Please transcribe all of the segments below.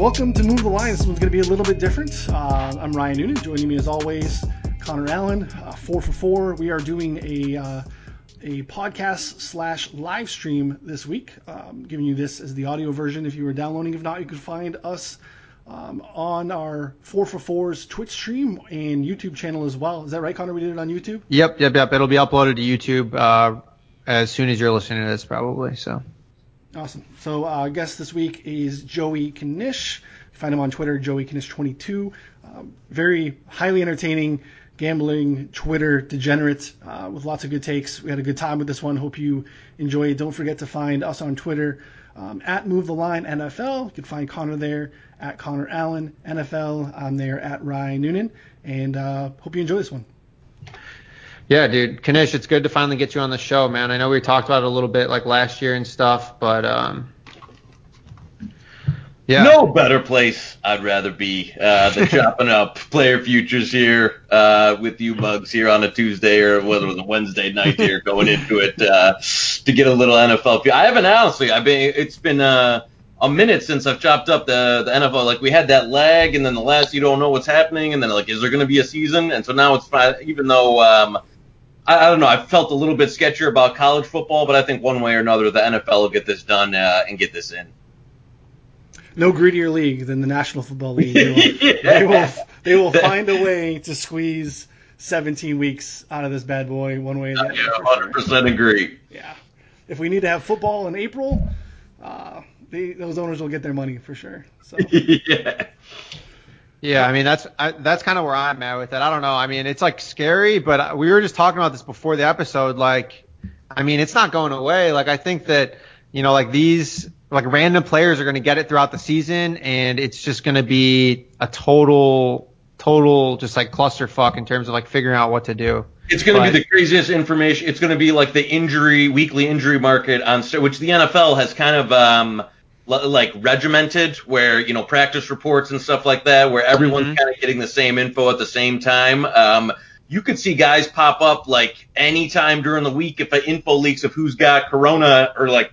Welcome to Move the Line. This one's going to be a little bit different. Uh, I'm Ryan Noonan. Joining me as always, Connor Allen, uh, four for four. We are doing a uh, a podcast slash live stream this week, um, giving you this as the audio version. If you were downloading, if not, you could find us um, on our four for fours Twitch stream and YouTube channel as well. Is that right, Connor? We did it on YouTube. Yep, yep, yep. It'll be uploaded to YouTube uh, as soon as you're listening to this, probably. So. Awesome. So uh, guest this week is Joey Knish. Find him on Twitter, Joey Knish22. Um, very highly entertaining gambling Twitter degenerate uh, with lots of good takes. We had a good time with this one. Hope you enjoy it. Don't forget to find us on Twitter um, at Move the Line NFL. You can find Connor there at Connor Allen NFL. I'm there at Ryan Noonan, and uh, hope you enjoy this one. Yeah, dude, Knish, it's good to finally get you on the show, man. I know we talked about it a little bit like last year and stuff, but um, yeah. No better place I'd rather be uh, than chopping up player futures here uh, with you mugs here on a Tuesday or whether it was a Wednesday night here going into it uh, to get a little NFL. I haven't honestly. I've been. It's been uh, a minute since I've chopped up the the NFL. Like we had that lag, and then the last you don't know what's happening, and then like is there going to be a season? And so now it's fine. even though um, I, I, don't know. I felt a little bit sketchier about college football, but I think one way or another, the NFL will get this done uh, and get this in. No greedier league than the National Football League. They will, yeah. they will, they will find a way to squeeze 17 weeks out of this bad boy one way or the other. Yeah, 100% sure. agree. Yeah. If we need to have football in April, uh, they, those owners will get their money for sure. So. yeah. Yeah, I mean that's I, that's kind of where I'm at with it. I don't know. I mean, it's like scary, but we were just talking about this before the episode. Like, I mean, it's not going away. Like, I think that you know, like these like random players are going to get it throughout the season, and it's just going to be a total, total just like clusterfuck in terms of like figuring out what to do. It's going to be the craziest information. It's going to be like the injury weekly injury market on which the NFL has kind of um like regimented where you know practice reports and stuff like that where everyone's mm-hmm. kind of getting the same info at the same time. Um, you could see guys pop up like anytime during the week if an info leaks of who's got corona or like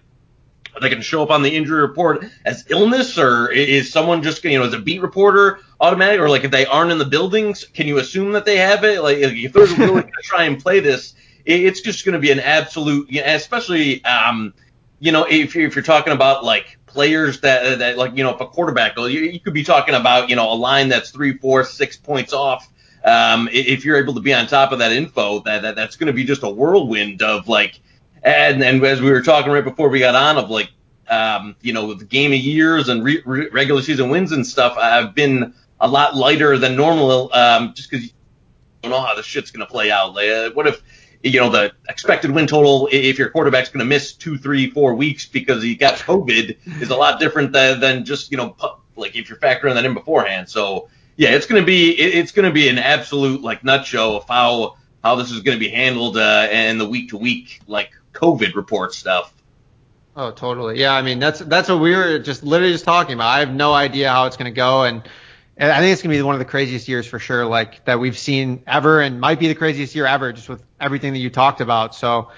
they can show up on the injury report as illness or is someone just you know as a beat reporter automatic? Or like if they aren't in the buildings can you assume that they have it? Like if they're really going to try and play this it's just going to be an absolute especially um you know if you're, if you're talking about like players that that like you know if a quarterback you, you could be talking about you know a line that's three, four, six points off. Um, if you're able to be on top of that info, that, that that's going to be just a whirlwind of like, and and as we were talking right before we got on of like, um, you know, with the game of years and re- re- regular season wins and stuff, I've been a lot lighter than normal, um, just because you don't know how the shit's going to play out. Like, uh, what if you know, the expected win total, if your quarterback's going to miss two, three, four weeks because he got COVID, is a lot different than, than just, you know, like if you're factoring that in beforehand. So, yeah, it's going to be, it's going to be an absolute, like, nut show of how, how this is going to be handled, uh, and the week to week, like, COVID report stuff. Oh, totally. Yeah, I mean, that's, that's what we were just literally just talking about. I have no idea how it's going to go. And, and I think it's gonna be one of the craziest years for sure, like that we've seen ever, and might be the craziest year ever, just with everything that you talked about. So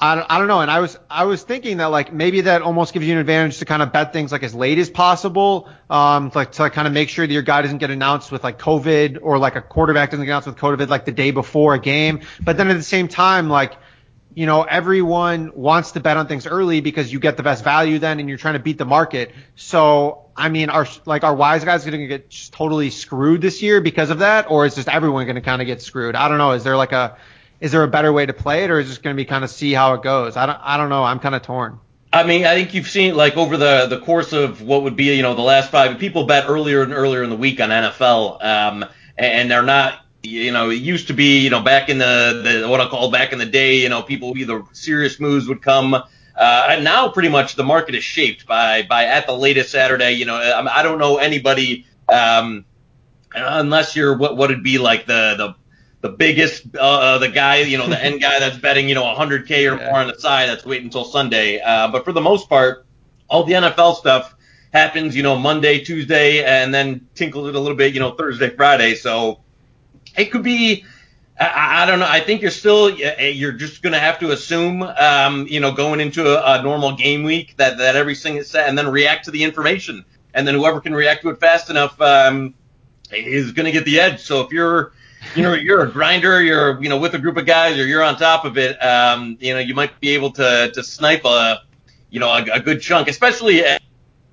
I don't, I don't know. And I was I was thinking that like maybe that almost gives you an advantage to kind of bet things like as late as possible, um, like to kind of make sure that your guy doesn't get announced with like COVID or like a quarterback doesn't get announced with COVID like the day before a game. But then at the same time, like you know, everyone wants to bet on things early because you get the best value then and you're trying to beat the market. So, I mean, are like our wise guys going to get totally screwed this year because of that, or is just everyone going to kind of get screwed? I don't know. Is there like a is there a better way to play it, or is it just going to be kind of see how it goes? I don't I don't know. I'm kind of torn. I mean, I think you've seen like over the the course of what would be you know the last five people bet earlier and earlier in the week on NFL, um, and they're not you know, it used to be, you know, back in the, the what I call back in the day, you know, people either serious moves would come. Uh, and now pretty much the market is shaped by, by at the latest Saturday, you know, I, I don't know anybody, um, unless you're what, what would be like the, the, the biggest, uh, the guy, you know, the end guy that's betting, you know, 100K or yeah. more on the side that's waiting until Sunday. Uh, but for the most part, all the NFL stuff happens, you know, Monday, Tuesday, and then tinkles it a little bit, you know, Thursday, Friday. So, it could be. I, don't know. I think you're still you're just going to have to assume, um, you know, going into a, a, normal game week that that everything is set, and then react to the information and then whoever can react to it fast enough um, is going to get the edge. So if you're you know, you're a grinder, you're, you know, with a group of guys or you're on top of it, um, you know, you might be able to, to snipe a, you know, a, a good chunk, especially,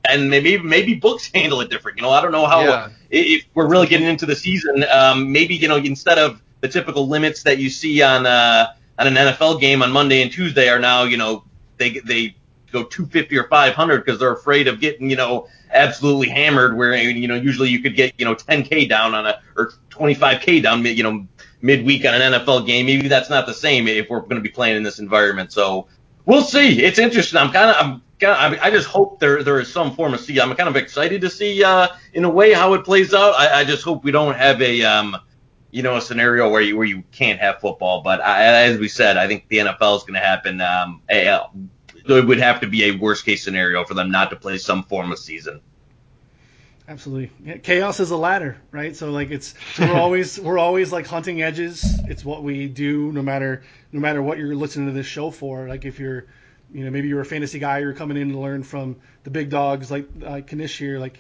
and maybe, maybe books handle it different. You know, I don't know how, yeah. if we're really getting into the season, um, maybe, you know, instead of the typical limits that you see on, uh, on an NFL game on Monday and Tuesday are now, you know, they, they go 250 or 500 because they're afraid of getting, you know, absolutely hammered where, you know, usually you could get, you know, 10K down on a, or 25K down, you know, midweek on an NFL game. Maybe that's not the same if we're going to be playing in this environment. So we'll see. It's interesting. I'm kind of, I'm kind of, I just hope there, there is some form of see. I'm kind of excited to see, uh, in a way how it plays out. I, I just hope we don't have a, um, you know, a scenario where you where you can't have football. But I, as we said, I think the NFL is going to happen. Um, a, it would have to be a worst case scenario for them not to play some form of season. Absolutely. Yeah, chaos is a ladder, right? So like it's we're always we're always like hunting edges. It's what we do no matter no matter what you're listening to this show for. Like if you're you know maybe you're a fantasy guy, you're coming in to learn from the big dogs like Knish here. Like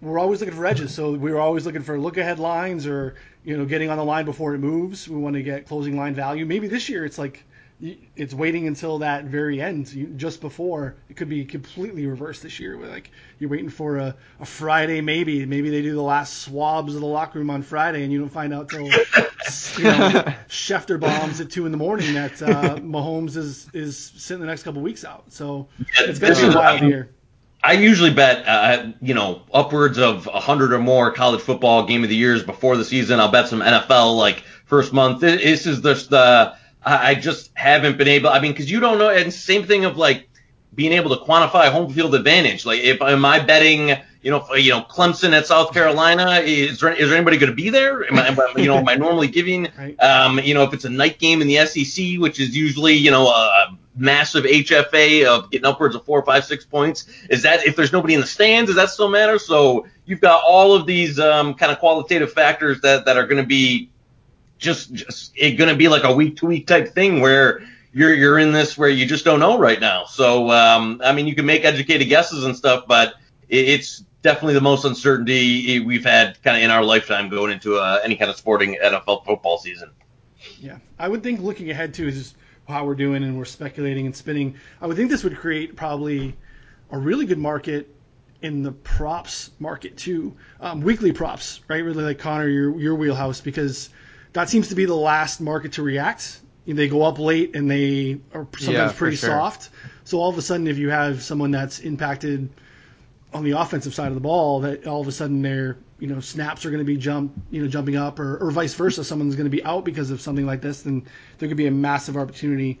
we're always looking for edges. So we are always looking for look ahead lines or you know getting on the line before it moves. We want to get closing line value. Maybe this year it's like it's waiting until that very end, just before. It could be completely reversed this year. Like you're waiting for a, a Friday, maybe maybe they do the last swabs of the locker room on Friday, and you don't find out till you know Schefter bombs at two in the morning that uh, Mahomes is is sitting the next couple weeks out. So yeah, it's gonna be a wild year. I usually bet, uh, you know, upwards of a hundred or more college football game of the years before the season. I'll bet some NFL like first month. This is just the I just haven't been able. I mean, because you don't know. And same thing of like being able to quantify home field advantage. Like, if am I betting, you know, you know, Clemson at South Carolina? Is there is there anybody going to be there? Am I, you know, am I normally giving? Um, you know, if it's a night game in the SEC, which is usually, you know, a massive HFA of getting upwards of four, five, six points, is that if there's nobody in the stands, does that still matter? So you've got all of these um, kind of qualitative factors that that are going to be just just it going to be like a week to week type thing where you're you're in this where you just don't know right now. So um, I mean, you can make educated guesses and stuff, but it, it's definitely the most uncertainty we've had kind of in our lifetime going into uh, any kind of sporting NFL football season. Yeah, I would think looking ahead to is how we're doing and we're speculating and spinning. I would think this would create probably a really good market in the props market too, um, weekly props, right? Really like Connor, your your wheelhouse because that seems to be the last market to react. They go up late and they are sometimes yeah, pretty sure. soft. So all of a sudden, if you have someone that's impacted on the offensive side of the ball, that all of a sudden their you know snaps are going to be jump you know jumping up, or, or vice versa, someone's going to be out because of something like this, then there could be a massive opportunity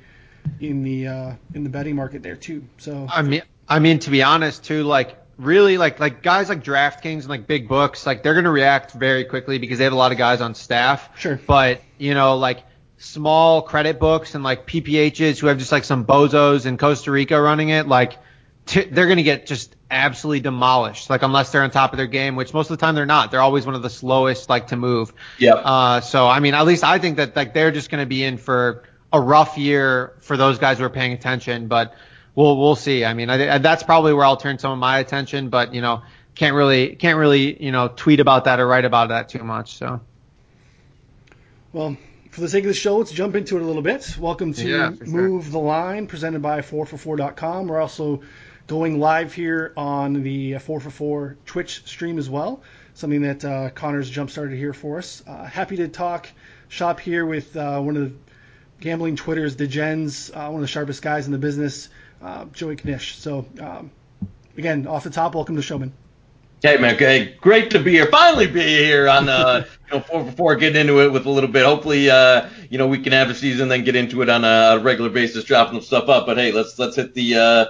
in the uh, in the betting market there too. So I mean, I mean to be honest too, like really like like guys like DraftKings and like big books, like they're gonna react very quickly because they have a lot of guys on staff. Sure. But you know, like small credit books and like PPHs who have just like some bozos in Costa Rica running it, like t- they're gonna get just absolutely demolished. Like unless they're on top of their game, which most of the time they're not. They're always one of the slowest like to move. Yeah. Uh, so I mean, at least I think that like they're just gonna be in for a rough year for those guys who are paying attention, but we'll we'll see. I mean, I, that's probably where I'll turn some of my attention, but you know, can't really can't really you know tweet about that or write about that too much. So. Well, for the sake of the show, let's jump into it a little bit. Welcome to yeah, Move sure. the Line, presented by 4for4.com. We're also going live here on the 4for4 Twitch stream as well, something that uh, Connor's jump started here for us. Uh, happy to talk shop here with uh, one of the gambling Twitter's Degens, uh, one of the sharpest guys in the business, uh, Joey Knish. So um, again, off the top, welcome to Showman. Hey man, okay, great to be here. Finally be here on uh, you know four before getting into it with a little bit. Hopefully, uh, you know we can have a season, then get into it on a regular basis, dropping some stuff up. But hey, let's let's hit the uh,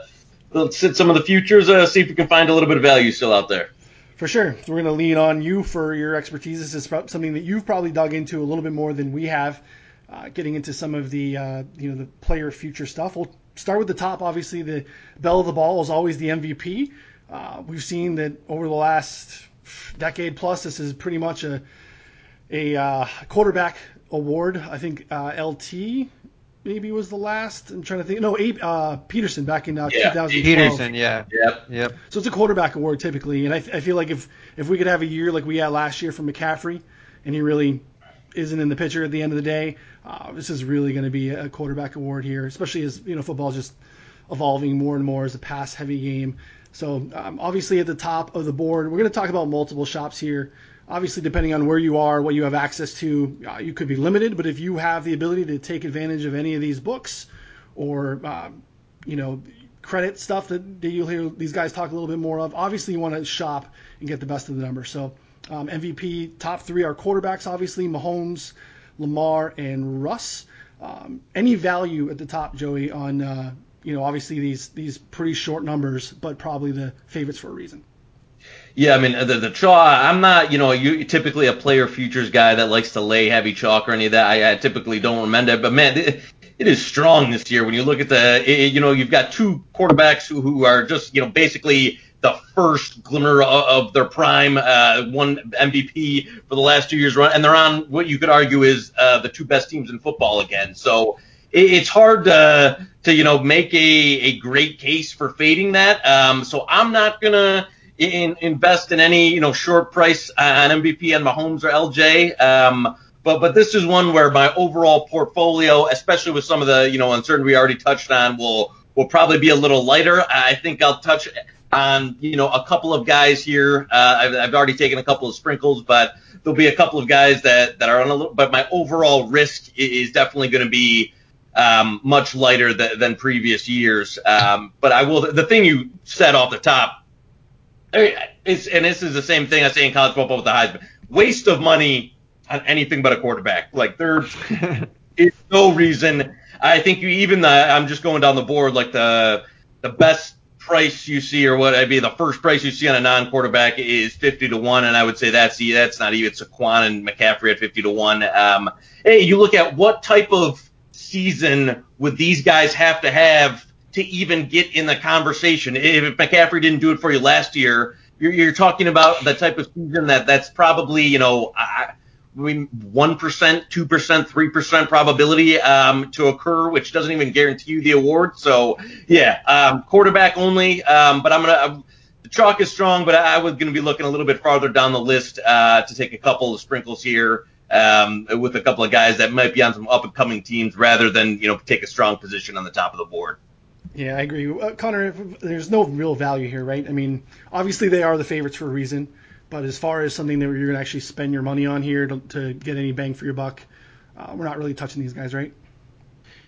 let's hit some of the futures, uh, see if we can find a little bit of value still out there. For sure. So we're going to lean on you for your expertise. This is something that you've probably dug into a little bit more than we have, uh, getting into some of the uh, you know the player future stuff. We'll start with the top. Obviously, the bell of the ball is always the MVP. Uh, we've seen that over the last decade plus, this is pretty much a a uh, quarterback award. I think uh, LT maybe was the last. I'm trying to think. No, Abe, uh, Peterson back in uh, Yeah, 2012. Peterson, yeah. Yep. Yep. So it's a quarterback award typically, and I, I feel like if if we could have a year like we had last year from McCaffrey, and he really isn't in the picture at the end of the day, uh, this is really going to be a quarterback award here, especially as you know football is just evolving more and more as a pass heavy game. So um, obviously at the top of the board, we're going to talk about multiple shops here. Obviously, depending on where you are, what you have access to, uh, you could be limited. But if you have the ability to take advantage of any of these books, or um, you know credit stuff that, that you'll hear these guys talk a little bit more of, obviously you want to shop and get the best of the numbers. So um, MVP top three are quarterbacks, obviously Mahomes, Lamar, and Russ. Um, any value at the top, Joey, on uh, you know obviously these these pretty short numbers, but probably the favorites for a reason. Yeah, I mean the the chalk. I'm not, you know, you typically a player futures guy that likes to lay heavy chalk or any of that. I, I typically don't recommend it, but man, it, it is strong this year. When you look at the, it, you know, you've got two quarterbacks who, who are just, you know, basically the first glimmer of, of their prime, uh, one MVP for the last two years run, and they're on what you could argue is uh, the two best teams in football again. So it, it's hard to, to, you know, make a, a great case for fading that. Um, so I'm not gonna in, invest in any, you know, short price on MVP and Mahomes or LJ. Um, but but this is one where my overall portfolio, especially with some of the you know uncertainty we already touched on, will will probably be a little lighter. I think I'll touch on you know a couple of guys here. Uh, I've, I've already taken a couple of sprinkles, but there'll be a couple of guys that that are on a little. But my overall risk is definitely going to be um, much lighter than, than previous years. Um, but I will. The thing you said off the top, it's, and this is the same thing I say in college football with the Heisman. Waste of money on anything but a quarterback. Like there is no reason. I think you even the, I'm just going down the board like the the best price you see or what I'd be the first price you see on a non-quarterback is 50 to 1 and I would say that's that's not even Saquon and McCaffrey at 50 to 1 um hey you look at what type of season would these guys have to have to even get in the conversation? If McCaffrey didn't do it for you last year you're, you're talking about the type of season that that's probably you know I, I 1%, 2%, 3% probability um, to occur, which doesn't even guarantee you the award. So, yeah, um, quarterback only. Um, but I'm going to, the chalk is strong, but I was to be looking a little bit farther down the list uh, to take a couple of sprinkles here um, with a couple of guys that might be on some up and coming teams rather than, you know, take a strong position on the top of the board. Yeah, I agree. Uh, Connor, there's no real value here, right? I mean, obviously they are the favorites for a reason. But as far as something that you're going to actually spend your money on here to, to get any bang for your buck, uh, we're not really touching these guys, right?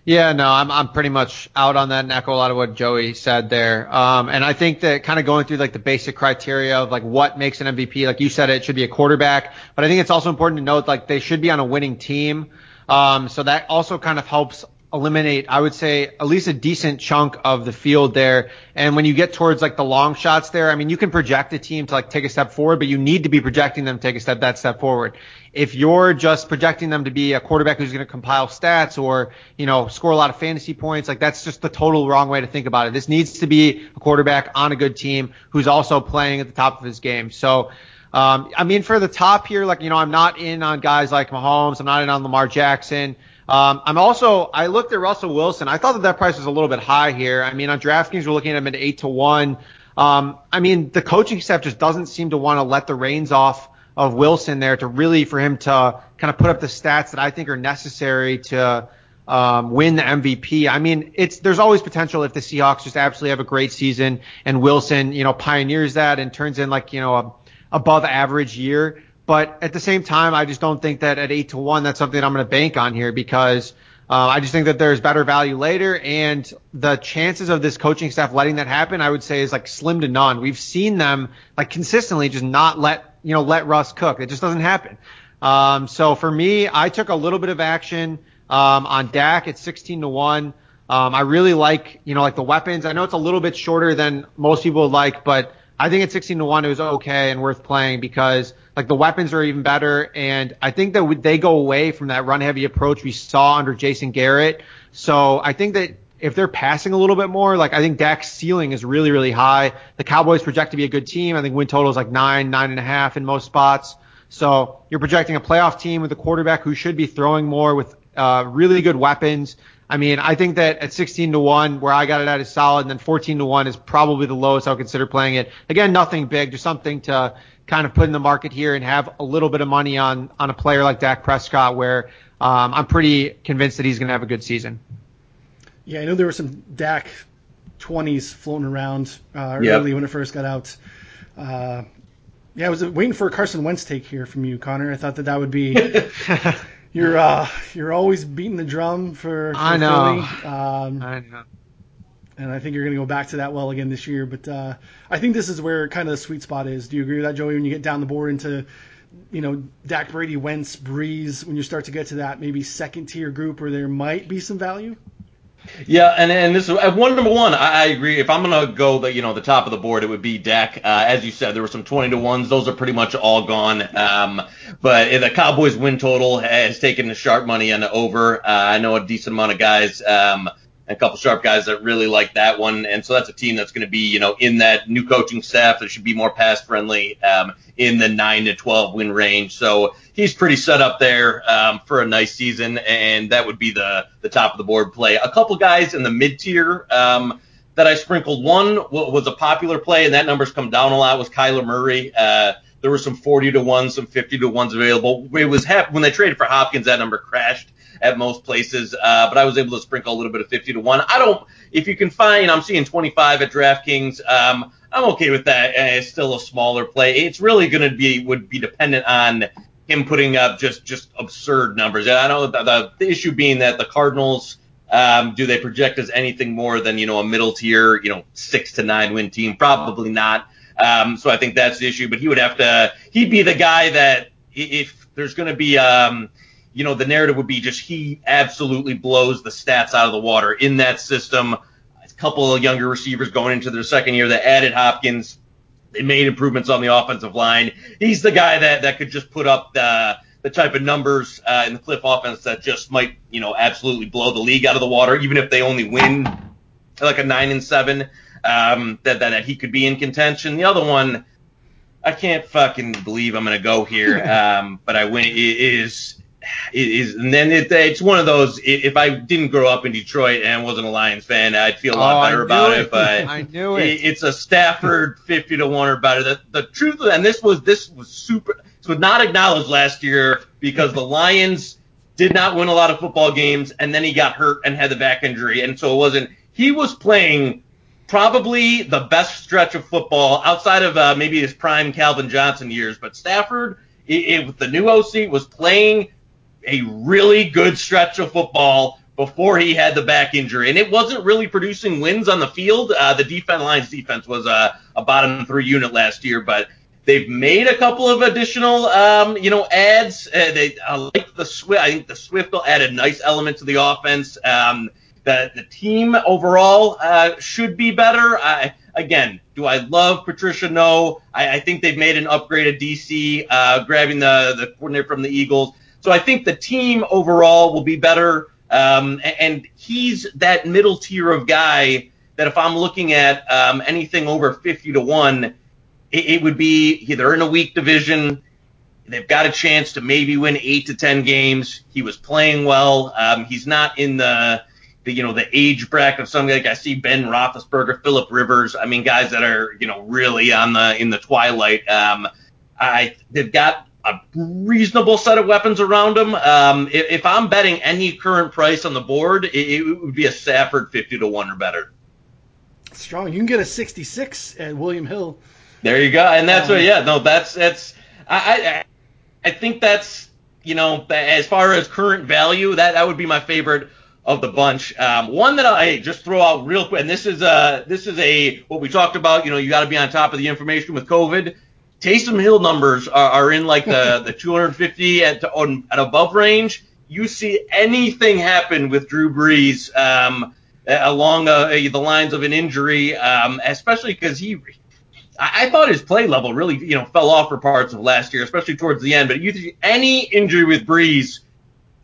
Yeah, no, I'm I'm pretty much out on that and echo a lot of what Joey said there. Um, and I think that kind of going through like the basic criteria of like what makes an MVP, like you said, it should be a quarterback. But I think it's also important to note like they should be on a winning team. Um, so that also kind of helps eliminate, I would say, at least a decent chunk of the field there. And when you get towards like the long shots there, I mean, you can project a team to like take a step forward, but you need to be projecting them to take a step that step forward. If you're just projecting them to be a quarterback who's going to compile stats or, you know, score a lot of fantasy points, like that's just the total wrong way to think about it. This needs to be a quarterback on a good team who's also playing at the top of his game. So, um, I mean, for the top here, like, you know, I'm not in on guys like Mahomes. I'm not in on Lamar Jackson. Um, I'm also, I looked at Russell Wilson. I thought that that price was a little bit high here. I mean, on DraftKings, we're looking at him at eight to one. Um, I mean, the coaching staff just doesn't seem to want to let the reins off of Wilson there to really for him to kind of put up the stats that I think are necessary to um, win the MVP. I mean, it's there's always potential if the Seahawks just absolutely have a great season and Wilson, you know, pioneers that and turns in like you know a above average year. But at the same time, I just don't think that at eight to one, that's something I'm going to bank on here because uh, I just think that there's better value later, and the chances of this coaching staff letting that happen, I would say, is like slim to none. We've seen them like consistently just not let you know let Russ cook. It just doesn't happen. Um, so for me, I took a little bit of action um, on Dak at 16 to one. Um, I really like you know like the weapons. I know it's a little bit shorter than most people would like, but I think at 16 to one it was okay and worth playing because like the weapons are even better, and I think that they go away from that run heavy approach we saw under Jason Garrett. So I think that if they're passing a little bit more, like I think Dak's ceiling is really really high. The Cowboys project to be a good team. I think win total is like nine nine and a half in most spots. So you're projecting a playoff team with a quarterback who should be throwing more with uh, really good weapons. I mean, I think that at 16 to 1, where I got it at is solid, and then 14 to 1 is probably the lowest I'll consider playing it. Again, nothing big, just something to kind of put in the market here and have a little bit of money on on a player like Dak Prescott, where um, I'm pretty convinced that he's going to have a good season. Yeah, I know there were some Dak 20s floating around uh, yep. early when it first got out. Uh, yeah, I was waiting for a Carson Wentz take here from you, Connor. I thought that that would be you're uh, you're always beating the drum for, for I know. Philly. Um, I know. And I think you're going to go back to that well again this year. But uh, I think this is where kind of the sweet spot is. Do you agree with that, Joey? When you get down the board into, you know, Dak Brady, Wentz, Brees, when you start to get to that maybe second tier group where there might be some value. Yeah, and and this is at one number one. I, I, agree. If I'm gonna go the you know the top of the board, it would be Dak. Uh, as you said, there were some 20 to ones. Those are pretty much all gone. Um, but the Cowboys win total has taken the sharp money on the over. Uh, I know a decent amount of guys. Um, a couple sharp guys that really like that one. And so that's a team that's going to be, you know, in that new coaching staff that should be more pass friendly, um, in the nine to 12 win range. So he's pretty set up there, um, for a nice season. And that would be the, the top of the board play. A couple guys in the mid tier, um, that I sprinkled. One was a popular play, and that number's come down a lot. Was Kyler Murray? Uh, there were some 40 to ones, some 50 to ones available. It was when they traded for Hopkins, that number crashed at most places. Uh, but I was able to sprinkle a little bit of 50 to 1. I don't, if you can find, I'm seeing 25 at DraftKings. Um, I'm okay with that. It's still a smaller play. It's really going to be, would be dependent on him putting up just, just absurd numbers. I know the, the, the issue being that the Cardinals, um, do they project as anything more than, you know, a middle tier, you know, six to nine win team? Probably not. Um, so I think that's the issue, but he would have to, he'd be the guy that if there's going to be, um, you know, the narrative would be just he absolutely blows the stats out of the water in that system. A couple of younger receivers going into their second year that added Hopkins. They made improvements on the offensive line. He's the guy that, that could just put up the, the type of numbers uh, in the Kliff offense that just might, you know, absolutely blow the league out of the water, even if they only win like a nine and seven. Um, that, that that he could be in contention. The other one, I can't fucking believe I'm gonna go here, um, but I win is is and then it, it's one of those. If I didn't grow up in Detroit and wasn't a Lions fan, I'd feel a lot oh, better about it. it. But I knew it. it. It's a Stafford 50 to one or better. The, the truth, and this was this was super. This was not acknowledged last year because the Lions did not win a lot of football games, and then he got hurt and had the back injury, and so it wasn't. He was playing probably the best stretch of football outside of uh, maybe his prime Calvin Johnson years, but Stafford. It, it, the new OC was playing a really good stretch of football before he had the back injury, and it wasn't really producing wins on the field. Uh, the defense line's defense was a, a bottom three unit last year, but they've made a couple of additional, um, you know, ads. Uh, they I like the Swift. I think the Swift will add a nice element to the offense. Um, the the team overall uh, should be better. I, again, do I love Patricia? No. I, I think they've made an upgrade at DC, uh, grabbing the the coordinator from the Eagles. So I think the team overall will be better. Um, and he's that middle tier of guy that if I'm looking at um, anything over 50 to 1, it, it would be they're in a weak division. They've got a chance to maybe win eight to 10 games. He was playing well. Um, he's not in the, the, you know, the age bracket of somebody like I see Ben Roethlisberger, Philip Rivers. I mean, guys that are, you know, really on the, in the twilight. Um, I, they've got a reasonable set of weapons around him. Um, if, if, I'm betting any current price on the board, it, it, would be a Stafford 50 to 1 or better. Strong. You can get a 66 at William Hill. There you go. And that's um, what, yeah, no, that's, that's, I, I, I think that's, you know, as far as current value, that, that would be my favorite of the bunch. Um, one that I just throw out real quick, and this is, a this is a, what we talked about, you know, you got to be on top of the information with COVID. Taysom Hill numbers are, are in like the, the 250 at, on, at above range. You see anything happen with Drew Brees um, along uh, the lines of an injury, um, especially because he, I, I thought his play level really, you know, fell off for parts of last year, especially towards the end. But you see any injury with Brees,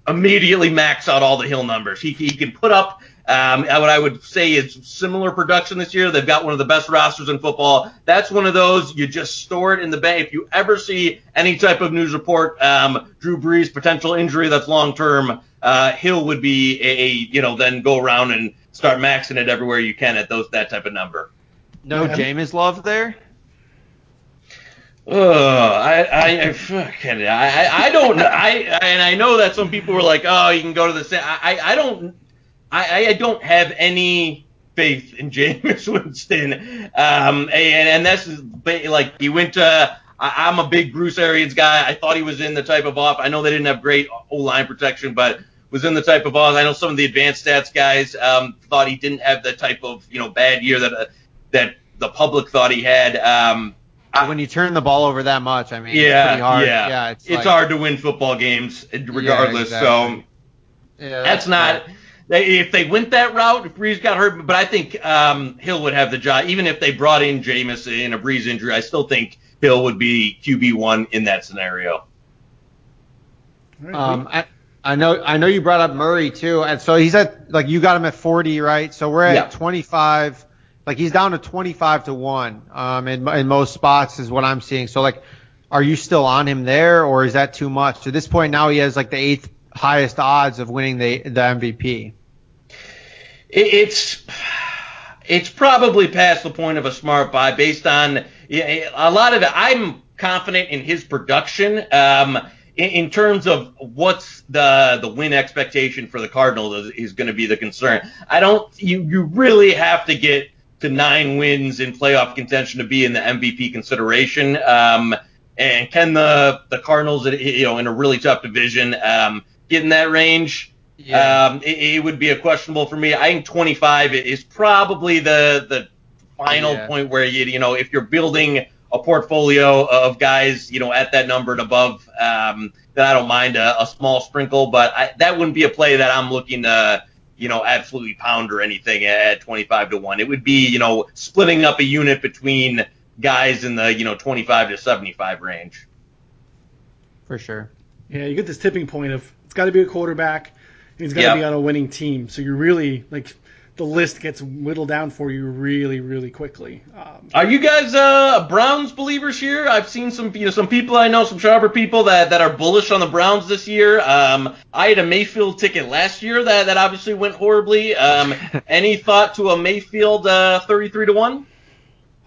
immediately max out all the Hill numbers. He, he can put up um, what I would say is similar production this year. They've got one of the best rosters in football. That's one of those you just store it in the bank. If you ever see any type of news report, um, Drew Brees potential injury that's long term, uh, Hill would be a, a you know then go around and start maxing it everywhere you can at those that type of number. No Yeah. Jameis love there. Oh, I, I, I, fucking, I, I- I don't, know. I, and I know that some people were like, oh, you can go to the, sa- I, I I don't, I, I don't have any faith in Jameis Winston. Um, and, and that's like, he went to, I, I'm a big Bruce Arians guy. I thought he was in the type of off. I know they didn't have great O line protection, but was in the type of off. I know some of the advanced stats guys, um, thought he didn't have the type of, you know, bad year that, uh, that the public thought he had. Um, when you turn the ball over that much, I mean, it's yeah, pretty hard. yeah, yeah it's, it's like- hard to win football games regardless. exactly. So Yeah, that's not. They, if they went that route, if Brees got hurt, but I think um, Hill would have the job. Even if they brought in Jameis in a Brees injury, I still think Hill would be QB one in that scenario. Um, I, I know, I know you brought up Murray too, and so he's at like you got him at 40, right? So we're at Yeah. 25. Like he's down to 25 to one, um, in, in most spots is what I'm seeing. So like, are you still on him there, or is that too much? To this point now, he has like the eighth highest odds of winning the the MVP. It's it's probably past the point of a smart buy based on a lot of it. I'm confident in his production. Um, in, in terms of what's the the win expectation for the Cardinals is, is going to be the concern. I don't. You you really have to get to nine wins in playoff contention to be in the MVP consideration. Um, and can the the Cardinals, you know, in a really tough division, um, get in that range? Um, it, it would be a questionable for me. I think 25 is probably the the final Yeah. point where you you know if you're building a portfolio of guys you know at that number and above, um, then I don't mind a, a small sprinkle, but I, that wouldn't be a play that I'm looking to you know absolutely pound or anything at 25 to one. It would be you know splitting up a unit between guys in the you know 25 to 75 range. For sure. Yeah, you get this tipping point of it's got to be a quarterback. and He's got to Yep. be on a winning team. So you're really like the list gets whittled down for you really, really quickly. Um, Are you guys uh, Browns believers here? I've seen some you know some people I know, some sharper people that, that are bullish on the Browns this year. Um, I had a Mayfield ticket last year that, that obviously went horribly. Um, any thought to a Mayfield uh, 33 to one?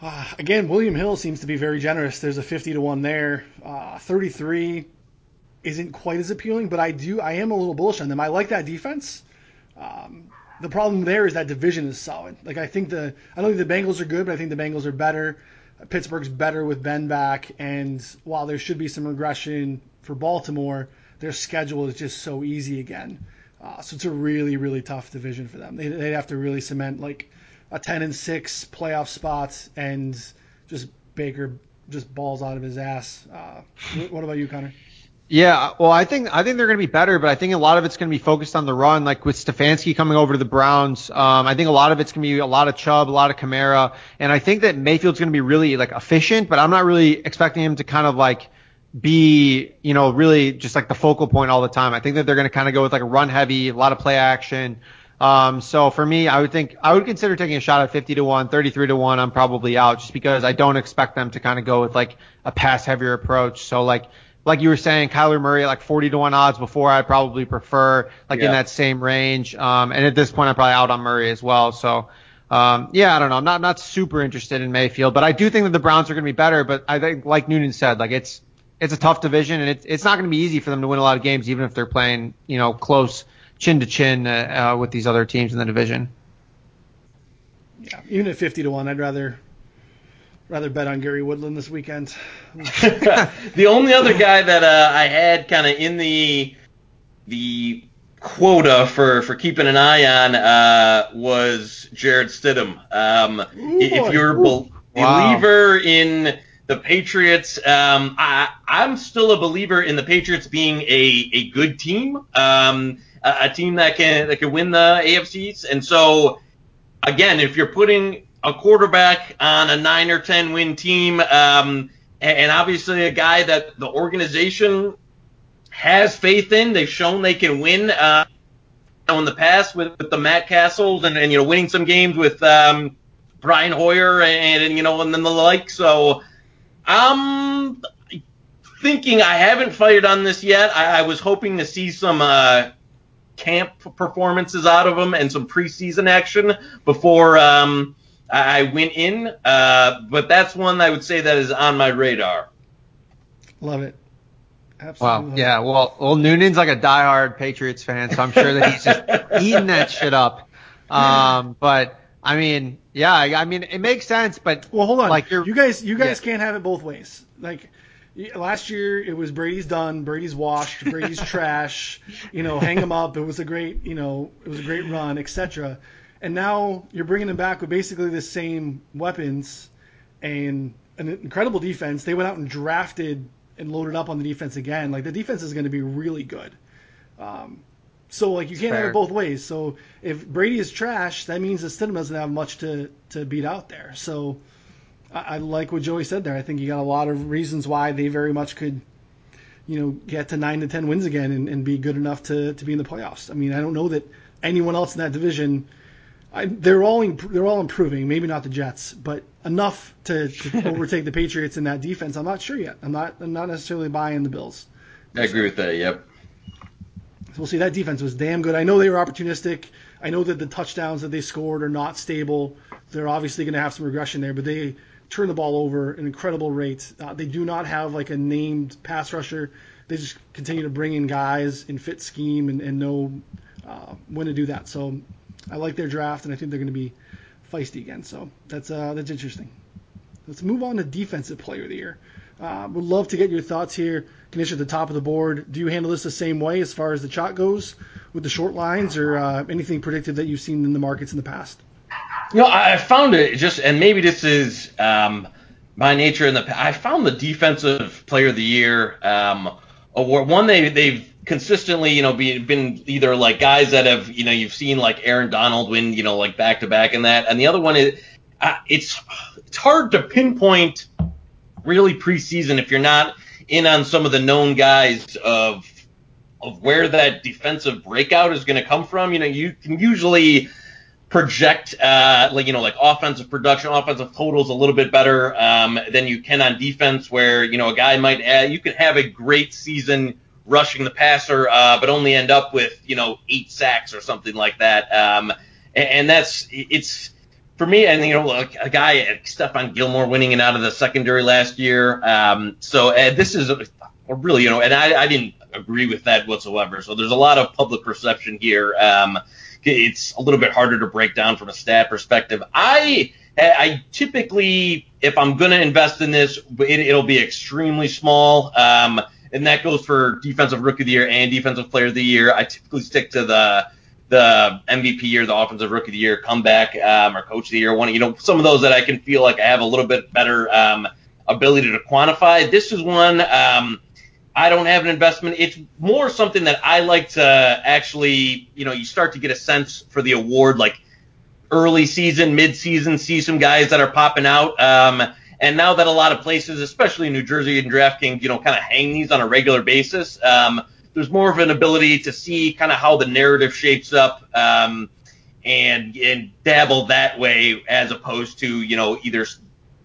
uh, again, William Hill seems to be very generous. There's a 50 to one there. Uh, 33 isn't quite as appealing, but I do I am a little bullish on them. I like that defense. Um, the problem there is that division is solid. Like I think the I don't think the Bengals are good, but I think the Bengals are better. Pittsburgh's better with Ben back, and while there should be some regression for Baltimore, their schedule is just so easy again. Uh, so it's a really really tough division for them. They they have to really cement like a 10 and 6 playoff spot and just Baker just balls out of his ass. Uh, what about you, Connor? Yeah, well, I think I think they're going to be better, but I think a lot of it's going to be focused on the run. Like with Stefanski coming over to the Browns, um, I think a lot of it's going to be a lot of Chubb, a lot of Kamara, and I think that Mayfield's going to be really like efficient, but I'm not really expecting him to kind of like be, you know, really just like the focal point all the time. I think that they're going to kind of go with like a run heavy, a lot of play action. Um, so for me, I would think I would consider taking a shot at 50 to 1, 33 to 1. I'm probably out just because I don't expect them to kind of go with like a pass heavier approach. So like, like you were saying, Kyler Murray at like 40 to 1 odds before, I probably prefer like in that same range. Um, and at this point, I'm probably out on Murray as well. So, um, yeah, I don't know. I'm not, not super interested in Mayfield, but I do think that the Browns are going to be better. But I think, like Noonan said, like it's, it's a tough division and it's, it's not going to be easy for them to win a lot of games, even if they're playing, you know, close chin to chin, uh, uh, with these other teams in the division. Yeah, even at 50 to 1, I'd rather rather bet on Gary Woodland this weekend. the only other guy that uh, I had kind of in the the quota for, for keeping an eye on uh, was Jarrett Stidham. Um, Ooh, if you're a bel- Wow. believer in the Patriots, um, I, I'm still a believer in the Patriots being a, a good team, um, a, a team that can that can win the AFCs, and so again, if you're putting a quarterback on a nine or ten win team, um, and, obviously a guy that the organization has faith in, they've shown they can win. Uh, in the past with, with the Matt Cassels and, and you know winning some games with um, Brian Hoyer and, and you know and then the like. So I'm thinking I haven't fired on this yet. I, I was hoping to see some uh, camp performances out of them and some preseason action before um, I went in. Uh, but that's one I would say that is on my radar. Love it. Absolutely. Wow. Yeah. Well, well, Noonan's like a diehard Patriots fan, so I'm sure that he's just eating that shit up. Um, but I mean, yeah, I mean, it makes sense, but well, hold on. Like you guys, you guys yeah. can't have it both ways. Like last year, it was Brady's done, Brady's washed, Brady's trash. You know, hang him up. It was a great, you know, it was a great run, etc. And now you're bringing them back with basically the same weapons and an incredible defense. They went out and drafted and loaded up on the defense again. Like the defense is going to be really good. Um, so like you can't Fair. have it both ways. So if Brady is trash, that means that Stidham doesn't have much to to beat out there. So I, I, like what Joey said there. I think you got a lot of reasons why they very much could, you know, get to nine to ten wins again and, and be good enough to to be in the playoffs. I mean, I don't know that anyone else in that division. I, they're all they're all improving. Maybe not the Jets, but enough to, to overtake the Patriots in that defense. I'm not sure yet. I'm not I'm not necessarily buying the Bills. I agree with that. Yep. So we'll see. That defense was damn good. I know they were opportunistic. I know that the touchdowns that they scored are not stable. They're obviously going to have some regression there, but they turn the ball over at an incredible rate. Uh, they do not have like a named pass rusher. They just continue to bring in guys in fit scheme and, and know uh, when to do that. So I like their draft, and I think they're going to be feisty again. So that's uh, that's interesting. Let's move on to defensive player of the year. Uh, would love to get your thoughts here. Knish at the top of the board. Do you handle this the same way as far as the chalk goes with the short lines or uh, anything predictive that you've seen in the markets in the past? You know, I found it just, and maybe this is um, my nature in the. I found the defensive player of the year um, award one they they've consistently you know be, been either like guys that have you know you've seen like Aaron Donald win you know like back to back and that, and the other one is uh, it's it's hard to pinpoint really preseason if you're not in on some of the known guys of of where that defensive breakout is going to come from. You know, you can usually project uh, like you know like offensive production, offensive totals a little bit better um, than you can on defense, where you know a guy might add, you could have a great season rushing the passer, uh, but only end up with you know eight sacks or something like that. Um, and, and that's it's for me, and you know, a, a guy, Stephon Gilmore, winning it out of the secondary last year. Um, so uh, this is a, a really, you know, and I, I didn't agree with that whatsoever. So there's a lot of public perception here. Um, it's a little bit harder to break down from a stat perspective. I I typically, if I'm going to invest in this, it, will be extremely small. Um, and that goes for defensive rookie of the year and defensive player of the year. I typically stick to the the MVP year, the offensive rookie of the year, comeback um, or coach of the year. One, you know, some of those that I can feel like I have a little bit better um, ability to quantify. This is one um, I don't have an investment. It's more something that I like to actually, you know, you start to get a sense for the award like early season, mid season, see some guys that are popping out. Um, and now that a lot of places, especially New Jersey and DraftKings, you know, kind of hang these on a regular basis. Um, there's more of an ability to see kind of how the narrative shapes up um, and and dabble that way as opposed to you know either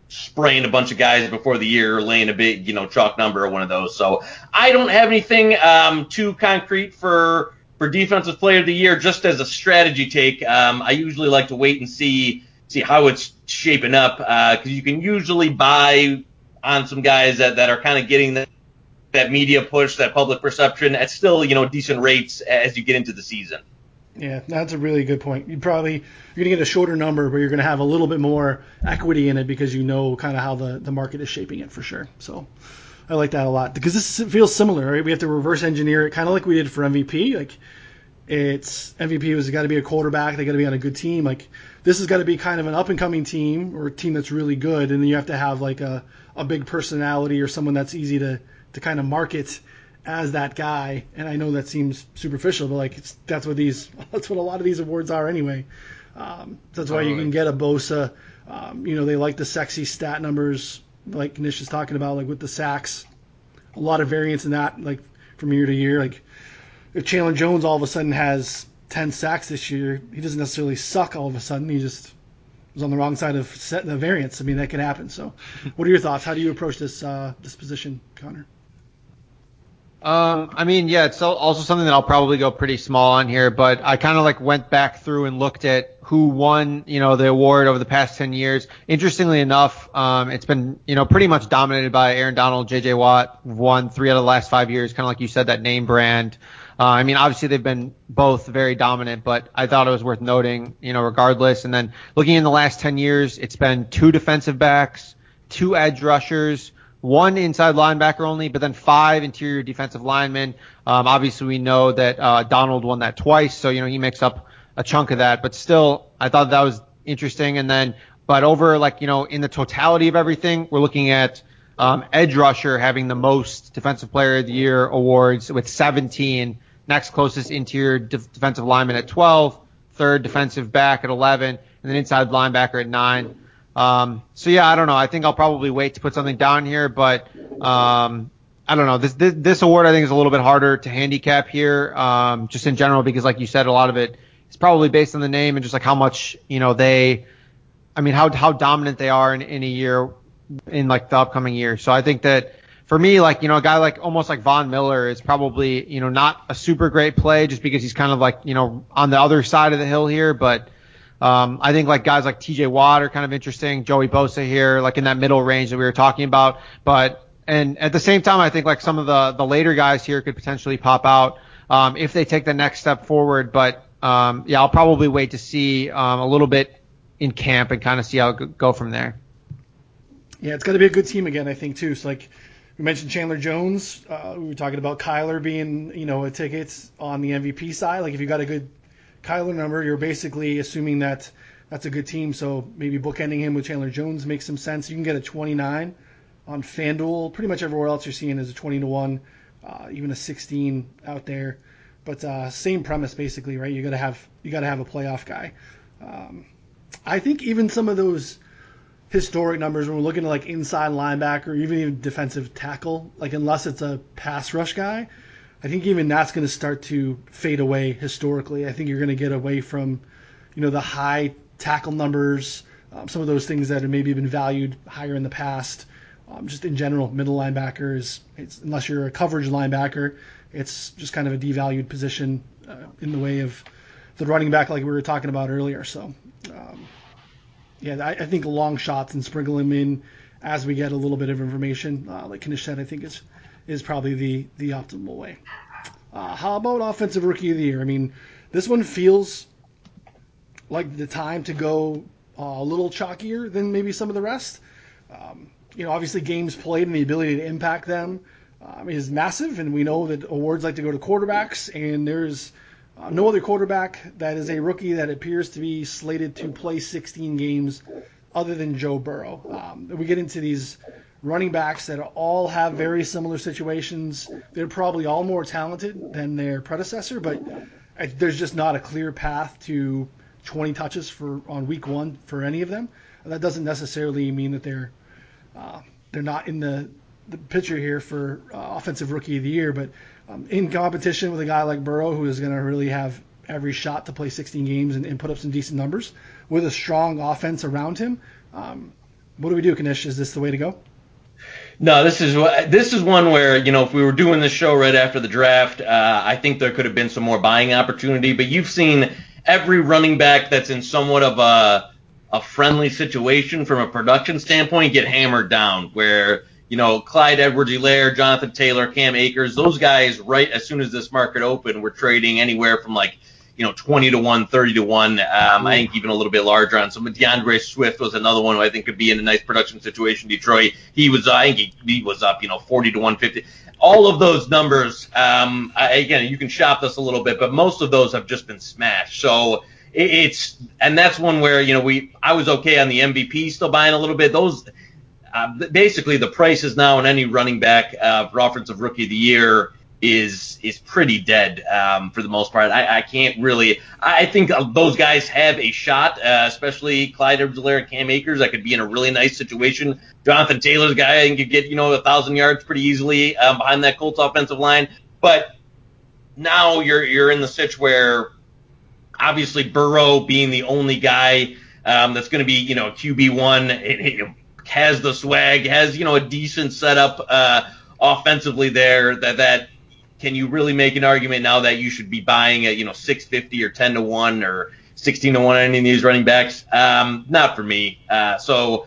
spraying a bunch of guys before the year or laying a big you know chalk number or one of those. So I don't have anything um, too concrete for for defensive player of the year. Just as a strategy take, um, I usually like to wait and see see how it's shaping up because uh, you can usually buy on some guys that, that are kind of getting the that media push, that public perception at still, you know, decent rates as you get into the season. Yeah, that's a really good point. You probably you're going to get a shorter number, but you're going to have a little bit more equity in it because you know kind of how the, the market is shaping it for sure. So I like that a lot because this feels similar, right? We have to reverse engineer it kind of like we did for MVP. Like it's MVP was got to be a quarterback, they got to be on a good team. Like this has got to be kind of an up and coming team or a team that's really good, and then you have to have like a a big personality or someone that's easy to to kind of market as that guy. And I know that seems superficial, but like that's what these that's what a lot of these awards are anyway. Um, that's why you can get a Bosa. Um, you know, they like the sexy stat numbers, like Knish is talking about, like with the sacks. A lot of variance in that, like from year to year. Like if Chandler Jones all of a sudden has 10 sacks this year, he doesn't necessarily suck all of a sudden. He just was on the wrong side of set the variance. I mean, that could happen. So, what are your thoughts? How do you approach this uh, this position, Connor? Um, I mean, yeah, it's also something that I'll probably go pretty small on here, but I kind of like went back through and looked at who won, you know, the award over the past 10 years. Interestingly enough, um, it's been, you know, pretty much dominated by Aaron Donald, JJ Watt, won three out of the last five years, kind of like you said, that name brand. Uh, I mean, obviously they've been both very dominant, but I thought it was worth noting, you know, regardless. And then looking in the last 10 years, it's been two defensive backs, two edge rushers, one inside linebacker only, but then five interior defensive linemen. Um, obviously, we know that uh, Donald won that twice, so you know he makes up a chunk of that. But still, I thought that was interesting. And then, but over like you know in the totality of everything, we're looking at um, edge rusher having the most defensive player of the year awards with 17. Next closest interior defensive lineman at 12. Third defensive back at 11, and then inside linebacker at nine. Um, so yeah, I don't know. I think I'll probably wait to put something down here, but um, I don't know. This, this, this award I think is a little bit harder to handicap here, um, just in general because like you said, a lot of it is probably based on the name and just like how much you know they, I mean how how dominant they are in, in a year, in like the upcoming year. So I think that for me, like you know, a guy like almost like Von Miller is probably you know not a super great play just because he's kind of like you know on the other side of the hill here, but um, I think like guys like TJ Watt are kind of interesting. Joey Bosa here, like in that middle range that we were talking about. But and at the same time, I think like some of the the later guys here could potentially pop out um, if they take the next step forward. But um, yeah, I'll probably wait to see um, a little bit in camp and kind of see how it go from there. Yeah, it's got to be a good team again, I think too. So like we mentioned Chandler Jones. Uh, we were talking about Kyler being, you know, a ticket on the MVP side. Like if you got a good Kyler number, you're basically assuming that that's a good team. So maybe bookending him with Chandler Jones makes some sense. You can get a 29 on FanDuel. Pretty much everywhere else you're seeing is a 20 to one, uh, even a 16 out there. But uh, same premise basically, right? You gotta have you gotta have a playoff guy. Um, I think even some of those historic numbers when we're looking at like inside linebacker, even even defensive tackle, like unless it's a pass rush guy, I think even that's going to start to fade away historically. I think you're going to get away from, you know, the high tackle numbers, um, some of those things that have maybe been valued higher in the past. Um, just in general, middle linebackers, unless you're a coverage linebacker, it's just kind of a devalued position uh, in the way of the running back, like we were talking about earlier. So, um, yeah, I, I, think long shots and sprinkle them in as we get a little bit of information, uh, like Knish said, I think is is probably the the optimal way. Uh, how about offensive rookie of the year? I mean, this one feels like the time to go uh, a little chalkier than maybe some of the rest. Um, you know, obviously games played and the ability to impact them um, is massive, and we know that awards like to go to quarterbacks, and there's uh, no other quarterback that is a rookie that appears to be slated to play 16 games other than Joe Burrow. Um, we get into these running backs that all have very similar situations. They're probably all more talented than their predecessor, but there's just not a clear path to 20 touches for on week one for any of them. That doesn't necessarily mean that they're uh, they're not in the, the picture here for uh, offensive rookie of the year, but um, in competition with a guy like Burrow, who is going to really have every shot to play 16 games and, and, put up some decent numbers with a strong offense around him. Um, what do we do, Knish? Is this the way to go? No, this is this is one where you know if we were doing this show right after the draft, uh, I think there could have been some more buying opportunity. But you've seen every running back that's in somewhat of a a friendly situation from a production standpoint get hammered down. Where you know Clyde Edwards-Helaire, Jonathan Taylor, Cam Akers, those guys right as soon as this market opened were trading anywhere from like you know, 20 to 1, 30 to 1. Um, I think even a little bit larger on some. D'Andre Swift was another one who I think could be in a nice production situation. Detroit, he was, I think he, he was up, you know, 40 to 150. All of those numbers, um, I, again, you can shop this a little bit, but most of those have just been smashed. So it's, and that's one where, you know, we, I was okay on the MVP still buying a little bit. Those, uh, basically the prices now on any running back uh, for offensive rookie of the year is is pretty dead um, for the most part. I, I can't really. I think those guys have a shot, uh, especially Clyde Edwards-Helaire, Cam Akers. That could be in a really nice situation. Jonathan Taylor's guy, I think could get you know a thousand yards pretty easily um, behind that Colts offensive line. But now you're you're in the sitch where obviously Burrow being the only guy um, that's going to be you know QB one has the swag, has you know a decent setup uh, offensively there that that can you really make an argument now that you should be buying at you know 650 or 10 to one or 16 to one on any of these running backs? Um, not for me. Uh, so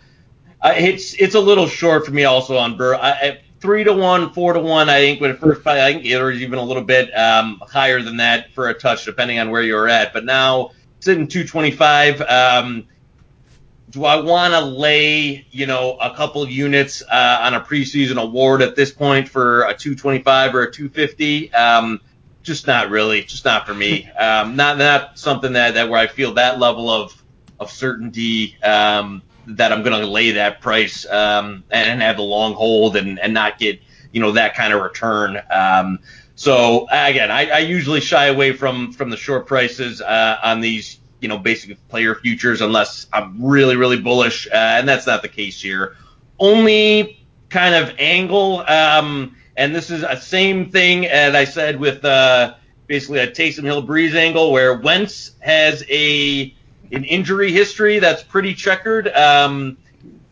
uh, it's it's a little short for me also on Burrow. I, three to one, four to one. I think when it first, I think it was even a little bit um, higher than that for a touch, depending on where you're at. But now sitting 225. Um, do I want to lay, you know, a couple of units uh, on a preseason award at this point for a 225 or a 250? Um, just not really, just not for me. Um, not not something that, that where I feel that level of of certainty um, that I'm going to lay that price um, and have the long hold and, and not get you know that kind of return. Um, so again, I, I usually shy away from from the short prices uh, on these you know basic player futures unless I'm really really bullish, uh, and that's not the case here. Only kind of angle, um, and this is a same thing as I said with uh, basically a Taysom Hill Brees angle where Wentz has a an injury history that's pretty checkered. Um,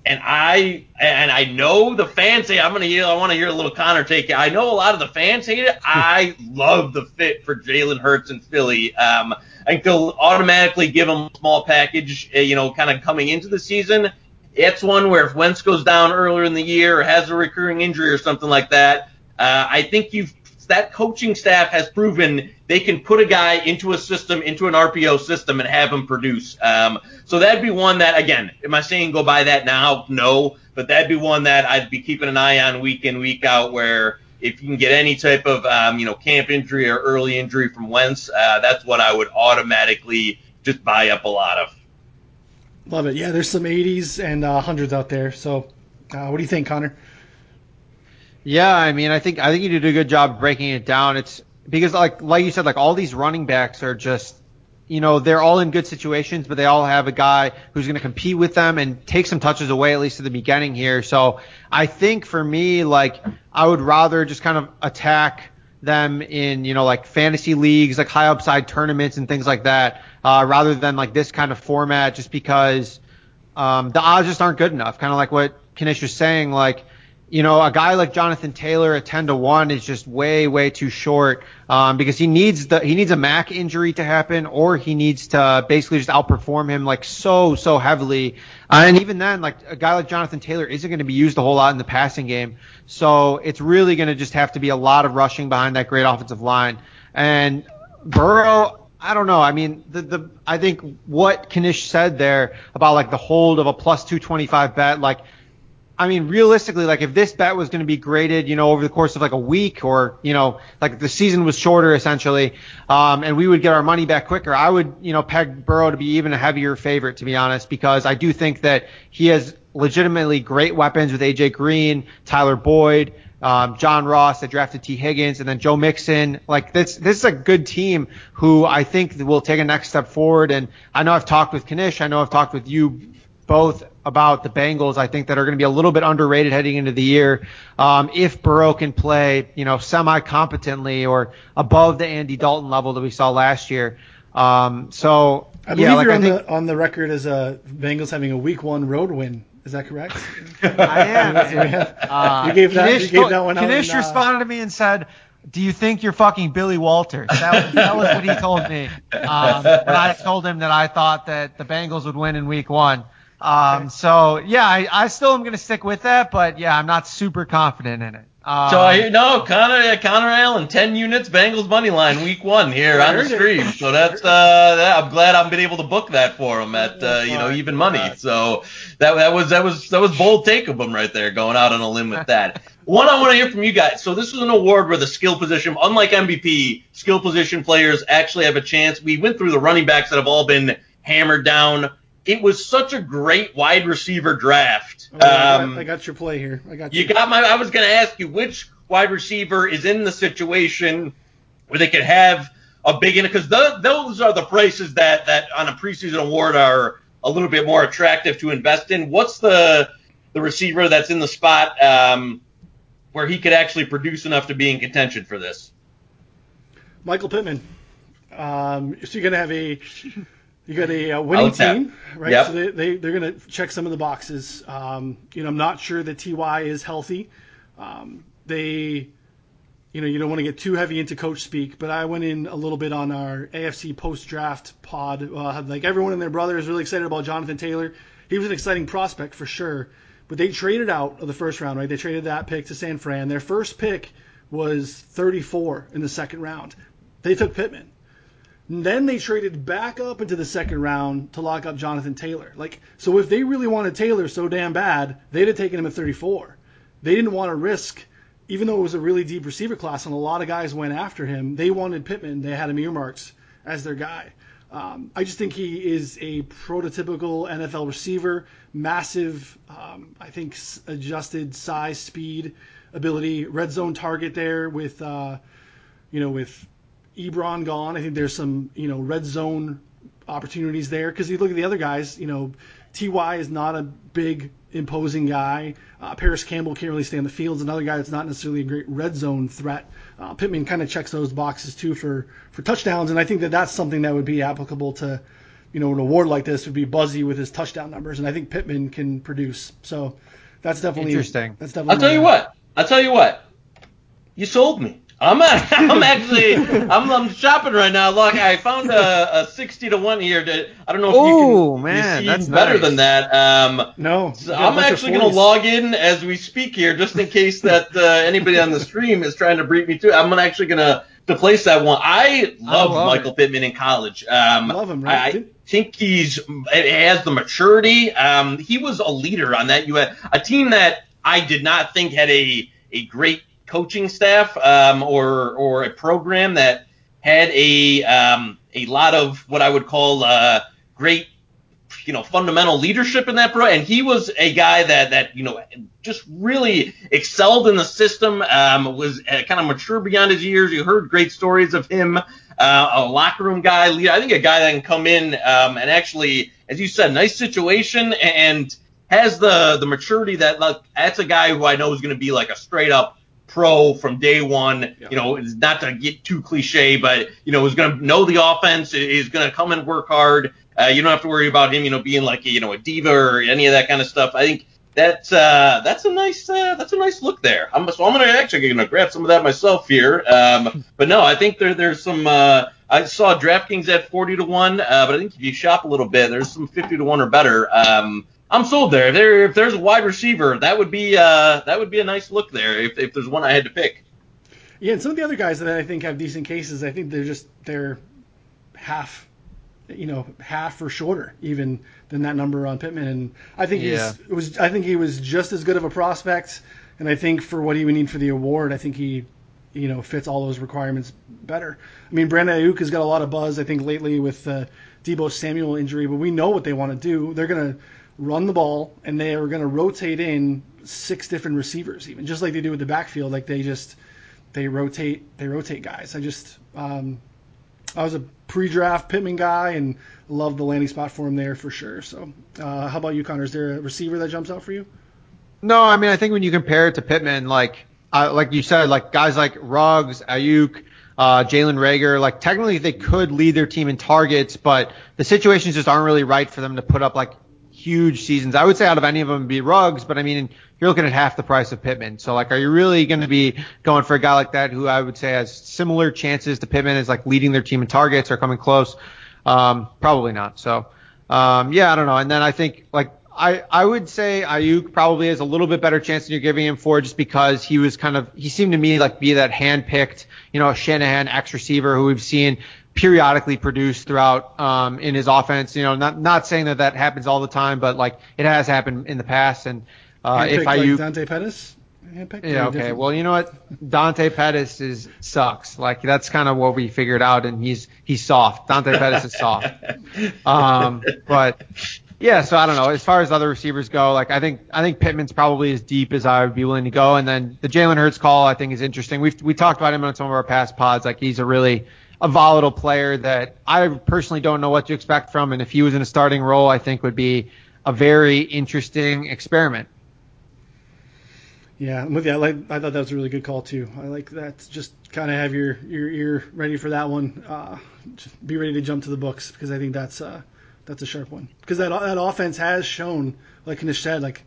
and I and I know the fans say I'm gonna hear I want to hear a little Connor take it. I know a lot of the fans hate it. I love the fit for Jalen Hurts and Philly. Um, I think they'll automatically give him a small package, uh, you know, kind of coming into the season. It's one where if Wentz goes down earlier in the year or has a recurring injury or something like that, uh, I think you've that coaching staff has proven they can put a guy into a system, into an RPO system, and have him produce. Um, so that'd be one that, again, am I saying go buy that now? No, but that'd be one that I'd be keeping an eye on week in, week out, where if you can get any type of, um, you know, camp injury or early injury from Wentz, uh, that's what I would automatically just buy up a lot of. Love it. Yeah, there's some 80s and uh, 100s out there. So, uh, what do you think, Connor? Yeah, I mean, I think I think you did a good job breaking it down. It's because like like you said, like all these running backs are just you know they're all in good situations, but they all have a guy who's going to compete with them and take some touches away at least at the beginning here. So I think for me, like I would rather just kind of attack them in you know like fantasy leagues, like high upside tournaments and things like that, uh, rather than like this kind of format, just because um, the odds just aren't good enough. Kind of like what Knish was saying, like you know, a guy like Jonathan Taylor at 10 to 1 is just way, way too short um, because he needs the he needs a Mack injury to happen or he needs to basically just outperform him like so, so heavily. Uh, and even then, like a guy like Jonathan Taylor isn't going to be used a whole lot in the passing game. So it's really going to just have to be a lot of rushing behind that great offensive line. And Burrow, I don't know. I mean, the the I think what Knish said there about like the hold of a plus 225 bet, like I mean, realistically, like if this bet was going to be graded, you know, over the course of like a week or, you know, like the season was shorter essentially, um, and we would get our money back quicker, I would, you know, peg Burrow to be even a heavier favorite, to be honest, because I do think that he has legitimately great weapons with AJ Green, Tyler Boyd, um, John Ross that drafted Tee Higgins, and then Joe Mixon. Like this, this is a good team who I think will take a next step forward. And I know I've talked with Knish, I know I've talked with you both about the Bengals. I think that are going to be a little bit underrated heading into the year. Um, if Burrow can play, you know, semi competently or above the Andy Dalton level that we saw last year. Um, so I believe yeah, like you're on think, the on the record as a Bengals having a Week One road win. Is that correct? I am. Uh, you gave that. Knish You gave that one out. Knish uh, responded to me and said, "Do you think you're fucking Billy Walters?" That, was- that was what he told me um, when I told him that I thought that the Bengals would win in Week One. Um, so yeah, I, I still am going to stick with that, but yeah, I'm not super confident in it. Um, So I hear no Connor Connor Allen, ten units, Bengals money line, week one here on the stream. So that's uh, that, I'm glad I've been able to book that for him at uh, you know even money. So that that was that was that was bold take of him right there, going out on a limb with that. One I want to hear from you guys. So this was an award where the skill position, unlike MVP, skill position players actually have a chance. We went through the running backs that have all been hammered down. It was such a great wide receiver draft. Oh, I, got, Um, I got your play here. I got you. you got my. I was going to ask you which wide receiver is in the situation where they could have a big in because those are the prices that that on a preseason award are a little bit more attractive to invest in. What's the the receiver that's in the spot um, where he could actually produce enough to be in contention for this? Michael Pittman. Um, so you're gonna have a you got a, uh winning team, right? Yep. So they, they they're gonna check some of the boxes. Um, you know, I'm not sure that Ty is healthy. Um, they you know, you don't want to get too heavy into coach speak, but I went in a little bit on our AFC post draft pod. Uh, like everyone and their brother is really excited about Jonathan Taylor. He was an exciting prospect for sure, but they traded out of the first round, right? They traded that pick to San Fran. Their first pick was 34 in the second round. They took Pittman. Then they traded back up into the second round to lock up Jonathan Taylor. Like, so if they really wanted Taylor so damn bad, they'd have taken him at 34. They didn't want to risk even though it was a really deep receiver class and a lot of guys went after him, they wanted Pittman. They had him earmarked as their guy. Um, I just think he is a prototypical NFL receiver, massive, um, I think, adjusted size, speed, ability, red zone target there with, uh, you know, with Ebron gone. I think there's some, you know, red zone opportunities there because you look at the other guys, you know, Ty is not a big imposing guy. Uh, Parris Campbell can't really stay on the field. Is another guy that's not necessarily a great red zone threat. Uh, Pittman kind of checks those boxes too for for touchdowns, and I think that that's something that would be applicable to, you know, an award like this would be buzzy with his touchdown numbers, and I think Pittman can produce. So that's definitely interesting. That's definitely. I'll tell you what. I'll tell you what. You sold me. I'm I'm actually I'm, I'm shopping right now. Look, I found a, a sixty to one here. To, I don't know if Ooh, you can Oh, man, you that's better nice. than that. Um, no. so I'm actually going to log in as we speak here, just in case that uh, anybody on the stream is trying to beat me to. I'm actually going to to place that one. I love, love Michael it. Pittman in college. Um, Love him, right? I Didn't- think he's has the maturity. Um, he was a leader on that US a team that I did not think had a a great coaching staff um, or or a program that had a um, a lot of what I would call uh, great you know fundamental leadership in that pro and he was a guy that that you know just really excelled in the system um, was uh, kind of mature beyond his years. You heard great stories of him uh, a locker room guy i think a guy that can come in um, and actually as you said nice situation and has the the maturity that like that's a guy who i know is going to be like a straight up pro from day one. Yeah. You know, it's not to get too cliche, but you know, is going to know the offense, is going to come and work hard. Uh, you don't have to worry about him, you know, being like a, you know a diva or any of that kind of stuff. I think that's uh, that's a nice uh, that's a nice look there. I'm, so I'm gonna actually gonna grab some of that myself here. Um, but no, I think there there's some. Uh, I saw DraftKings at 40 to one, uh, but I think if you shop a little bit, there's some 50 to one or better. Um, I'm sold there. If there if there's a wide receiver, that would be uh, that would be a nice look there. If, if there's one I had to pick. Yeah, and some of the other guys that I think have decent cases, I think they're just they're half, you know, half or shorter even than that number on Pittman. And I think Yeah. he's was I think he was just as good of a prospect. And I think for what he would need for the award, I think he, you know, fits all those requirements better. I mean, Brandon Aiyuk has got a lot of buzz, I think, lately with the Deebo Samuel injury, but we know what they want to do. They're going to run the ball and they are going to rotate in six different receivers, even just like they do with the backfield. Like they just they rotate they rotate guys. I just um, I was a pre-draft Pittman guy and loved the landing spot for him there for sure. So uh, how about you, Connor? Is there a receiver that jumps out for you? No, I mean I think when you compare it to Pittman, like uh, like you said, like guys like Ruggs, Aiyuk, uh, Jalen Reagor, like technically they could lead their team in targets, but the situations just aren't really right for them to put up like huge seasons. I would say out of any of them be Ruggs, but I mean you're looking at half the price of Pittman. So like, are you really going to be going for a guy like that who I would say has similar chances to Pittman as like leading their team in targets or coming close? Um, probably not. So um, yeah, I don't know. And then I think like I, I would say Aiyuk probably has a little bit better chance than you're giving him for just because he was kind of he seemed to me like be that hand picked, you know, Shanahan X receiver who we've seen periodically produce throughout um, in his offense. You know, not not saying that that happens all the time, but like it has happened in the past. And uh, if Handpicked like Dante Pettis. Yeah, okay. different? Well, you know what? Dante Pettis is sucks. Like that's kind of what we figured out, and he's he's soft. Dante Pettis is soft. Um, but yeah, so I don't know. As far as other receivers go, like I think I think Pittman's probably as deep as I would be willing to go, and then the Jalen Hurts call I think is interesting. We've we talked about him on some of our past pods. Like he's a really a volatile player that I personally don't know what to expect from, and if he was in a starting role, I think would be a very interesting experiment. Yeah, I'm with you. I like. I thought that was a really good call too. I like that. Just kind of have your your ear ready for that one. Uh, just be ready to jump to the books because I think that's uh that's a sharp one. Because that that offense has shown, like Knish said, like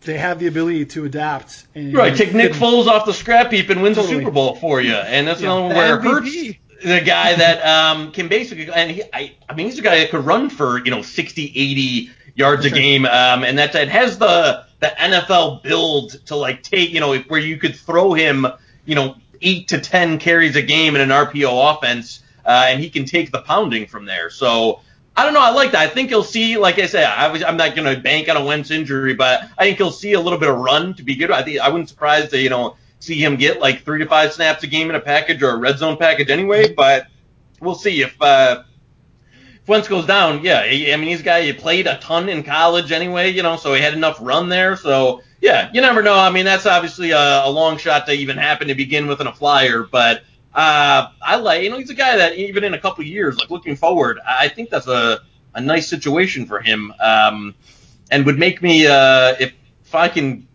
they have the ability to adapt. And right, take Nick Foles off the scrap heap and wins totally. the Super Bowl for you, and that's yeah. another one where Hurts, the guy that um, can basically, and he, I, I mean, he's a guy that could run for you know 60, 80 yards a game, um, and that it has the the NFL build to like take you know where you could throw him you know eight to ten carries a game in an RPO offense, uh, and he can take the pounding from there. So I don't know. I like that. I think you'll see, like I said, I was, I'm not going to bank on a Wentz injury, but I think you'll see a little bit of run to be good. I think I wouldn't surprise to you know see him get like three to five snaps a game in a package or a red zone package anyway. But we'll see if uh, if Wentz goes down. Yeah, he, I mean he's a guy he played a ton in college anyway, you know, so he had enough run there. So yeah, you never know. I mean that's obviously a, a long shot to even happen to begin with in a flyer, but uh, I like, you know, he's a guy that even in a couple years, like looking forward, I think that's a, a nice situation for him. Um, and would make me, uh, if, if I can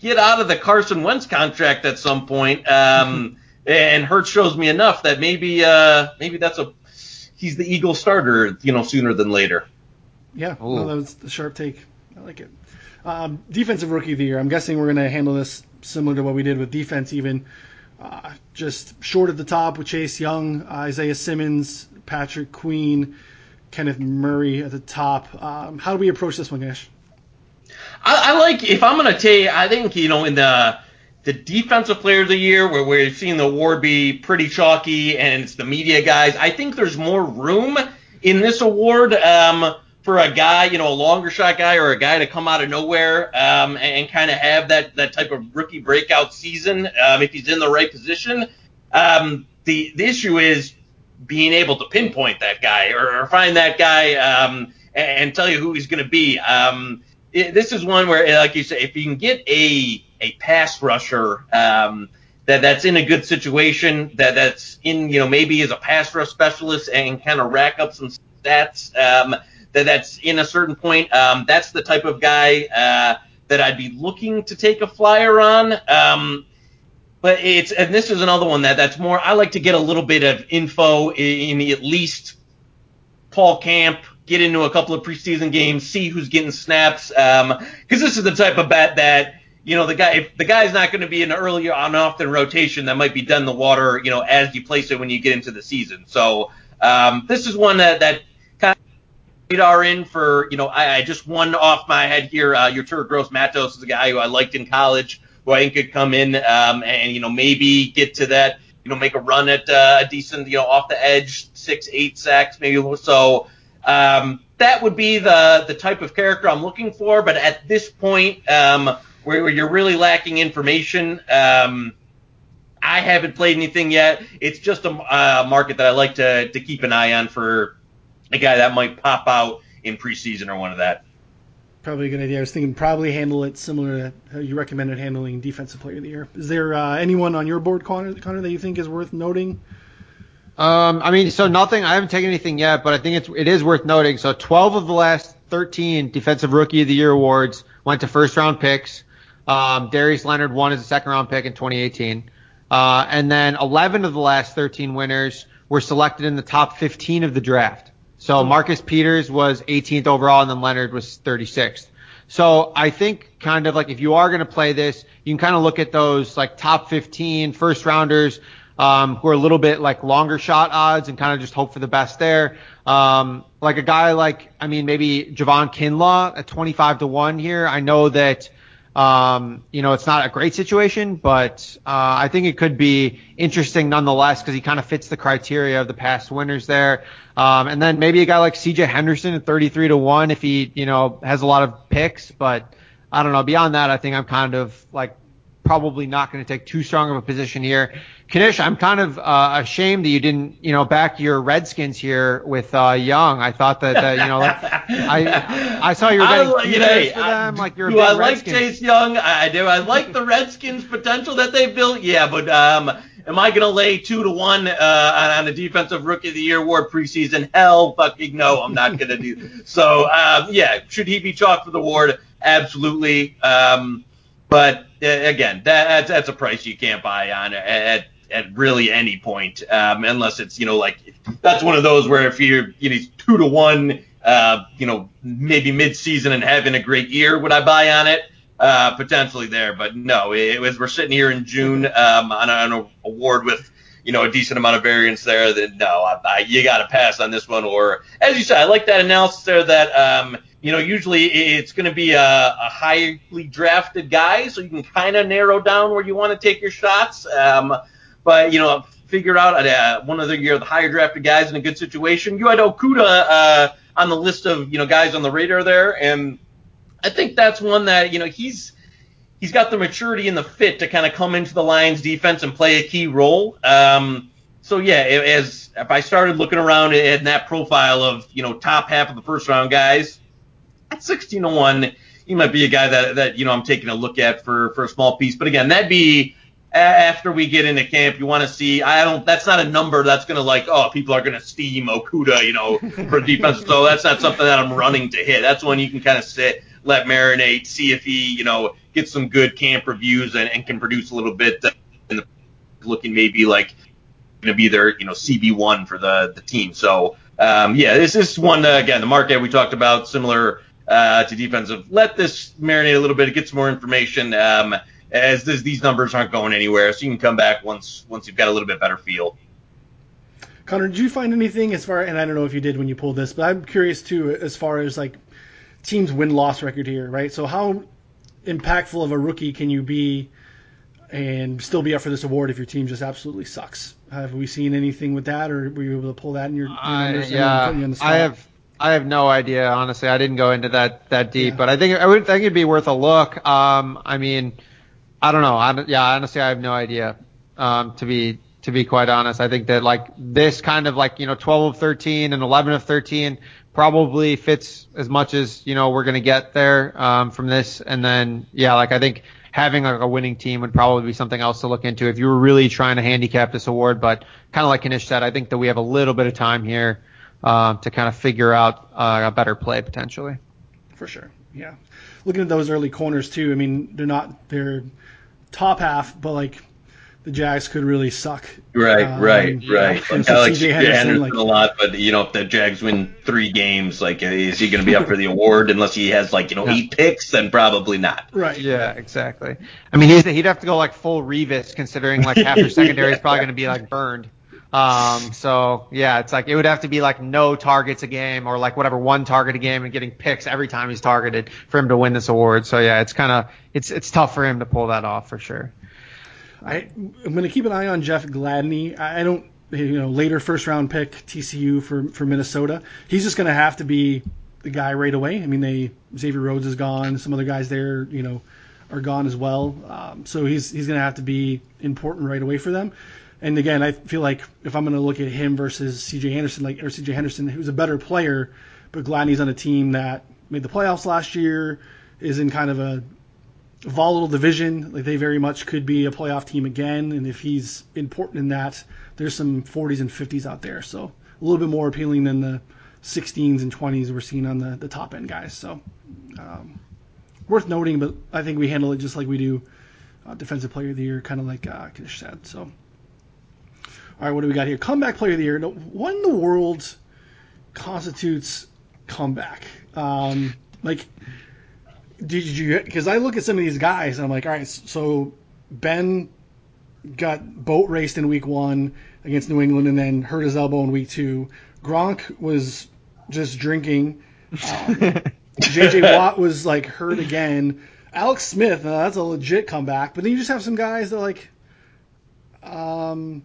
get out of the Carson Wentz contract at some point, um, and Hurts shows me enough that maybe, uh, maybe that's a, he's the Eagle starter, you know, sooner than later. Yeah, well, that was the sharp take. I like it. Um, defensive rookie of the year. I'm guessing we're going to handle this similar to what we did with defense, even. Uh, just short at the top with Chase Young, Isaiah Simmons, Patrick Queen, Kenneth Murray at the top. Um, how do we approach this one, Gash? I, I, like if I'm gonna take. I think you know in the the defensive player of the year where we're seeing the award be pretty chalky and it's the media guys. I think there's more room in this award. Um, for a guy, you know, a longer shot guy or a guy to come out of nowhere um, and, and kind of have that that type of rookie breakout season um, if he's in the right position. Um, the the issue is being able to pinpoint that guy or, or find that guy um, and, and, tell you who he's going to be. Um, it, this is one where, like you say, if you can get a a pass rusher um, that that's in a good situation, that that's in you know maybe as a pass rush specialist and kind of rack up some stats. Um, that that's in a certain point. Um, that's the type of guy uh, that I'd be looking to take a flyer on. Um, but it's and this is another one that that's more. I like to get a little bit of info in, in at least Paul camp, get into a couple of preseason games, see who's getting snaps. Because um, this is the type of bet that you know the guy if the guy's not going to be in an early on often rotation that might be done in the water you know as you place it when you get into the season. So um, this is one that that radar in for, you know, I, I just one off my head here. Uh, Yetur Gross Matos is a guy who I liked in college, who I think could come in um, and, you know, maybe get to that, you know, make a run at uh, a decent, you know, off the edge, six, eight sacks, maybe so. Um, that would be the the type of character I'm looking for. But at this point, um, where, where you're really lacking information, um, I haven't played anything yet. It's just a market that I like to to keep an eye on for a guy that might pop out in preseason or one of that. Probably a good idea. I was thinking probably handle it similar to how you recommended handling defensive player of the year. Is there uh, anyone on your board, Connor, Connor, that you think is worth noting? Um, I mean, so nothing. I haven't taken anything yet, but I think it's it is worth noting. So 12 of the last 13 defensive rookie of the year awards went to first round picks. Um, Darius Leonard won as a second round pick in 2018, uh, and then 11 of the last 13 winners were selected in the top 15 of the draft. So Marcus Peters was 18th overall, and then Leonard was 36th. So I think kind of like if you are going to play this, you can kind of look at those like top 15 first rounders um, who are a little bit like longer shot odds and kind of just hope for the best there. Um, like a guy like, I mean, maybe Javon Kinlaw at 25 to 1 here. I know that um, you know, it's not a great situation, but uh, I think it could be interesting nonetheless because he kind of fits the criteria of the past winners there. Um, and then maybe a guy like CJ Henderson at 33 to 1 if he, you know, has a lot of picks. But I don't know. Beyond that, I think I'm kind of like probably not going to take too strong of a position here. Knish, I'm kind of uh, ashamed that you didn't, you know, back your Redskins here with uh, Young. I thought that, uh, you know, I I saw you were getting like, hey, for them. I, like you're do I like Redskins. Chase Young? I do. I like the Redskins' potential that they built. Yeah, but um, am I going to lay two to one uh, on a defensive rookie of the year award preseason? Hell, fucking no, I'm not going to do. So um, yeah, should he be chalked for the award? Absolutely. Um, but uh, again, that, that's, a price you can't buy on at at really any point, um, unless it's you know like that's one of those where if you're you know two to one, uh, you know maybe mid season and having a great year, would I buy on it? uh, potentially there. But no, it, was we're sitting here in June um, on, on an award with you know a decent amount of variance there. That no, I, I, you got to pass on this one. Or as you said, I like that analysis there. That um, you know usually it's going to be a, a highly drafted guy, so you can kind of narrow down where you want to take your shots. Um, but you know figure out uh, one of the, you know, the higher drafted guys in a good situation. You had Okudah uh, on the list of you know guys on the radar there, and I think that's one that you know he's he's got the maturity and the fit to kind of come into the Lions defense and play a key role. Um, so yeah, as if I started looking around in that profile of you know top half of the first round guys, at 16 to one, he might be a guy that that you know I'm taking a look at for for a small piece. But again, that'd be after we get into camp, you want to see. I don't. That's not a number that's to like. Oh, people are to steam Okudah, you know, for defense. so that's not something that I'm running to hit. That's when you can kind of sit, let marinate, see if he, you know, gets some good camp reviews and, and can produce a little bit. And looking maybe like going to be their, you know, CB one for the the team. So um, yeah, this is one uh, again. The market we talked about similar uh, to defensive. Let this marinate a little bit. Get some more information. Um, as this, these numbers aren't going anywhere. So you can come back once once you've got a little bit better feel. Connor, did you find anything as far? And I don't know if you did when you pulled this, but I'm curious too as far as like teams win loss record here, right? So how impactful of a rookie can you be and still be up for this award if your team just absolutely sucks? Have we seen anything with that, or were you able to pull that in your, your numbers? yeah, I have. I have no idea, honestly. I didn't go into that that deep, yeah. but I think I would think it'd be worth a look. Um, I mean, I don't know. I, yeah, honestly, I have no idea. Um, to be to be quite honest, I think that like this kind of like you know 12 of 13 and 11 of 13 probably fits as much as you know we're gonna get there um, from this. And then yeah, like I think having like a winning team would probably be something else to look into if you were really trying to handicap this award. But kind of like Knish said, I think that we have a little bit of time here um, to kind of figure out uh, a better play potentially. For sure, yeah. Looking at those early corners too, I mean they're not they're top half, but like the Jags could really suck. Right, um, right, right. Like, I like CJ Henderson, Henderson like, a lot, but you know, if the Jags win three games, like, is he going to be up for the award unless he has like you know yeah. eight picks? Then probably not. Right. Yeah, exactly. I mean, he'd have to go like full Revis, considering like half their secondary is probably going to be like burned. Um, so yeah, it's like it would have to be like no targets a game or like whatever one target a game and getting picks every time he's targeted for him to win this award. So yeah, it's kind of it's it's tough for him to pull that off for sure. I I'm gonna keep an eye on Jeff Gladney. I don't you know later first round pick TCU for for Minnesota. He's just gonna have to be the guy right away. I mean they Xavier Rhodes is gone. Some other guys there you know are gone as well. Um, so he's he's gonna have to be important right away for them. And again, I feel like if I'm going to look at him versus C.J. Henderson, like or C.J. Henderson, who's a better player, but Gladney's on a team that made the playoffs last year, is in kind of a volatile division. Like they very much could be a playoff team again, and if he's important in that, there's some 40s and 50s out there. So a little bit more appealing than the 16s and 20s we're seeing on the, the top end guys. So um, worth noting, but I think we handle it just like we do uh, defensive player of the year, kind of like uh, Knish said. So. All right, what do we got here? Comeback player of the year. What in the world constitutes comeback? Um, like, did you? Because I look at some of these guys and I'm like, all right, so Ben got boat raced in week one against New England and then hurt his elbow in week two. Gronk was just drinking. Um, JJ Watt was like hurt again. Alex Smith, uh, that's a legit comeback. But then you just have some guys that like, um,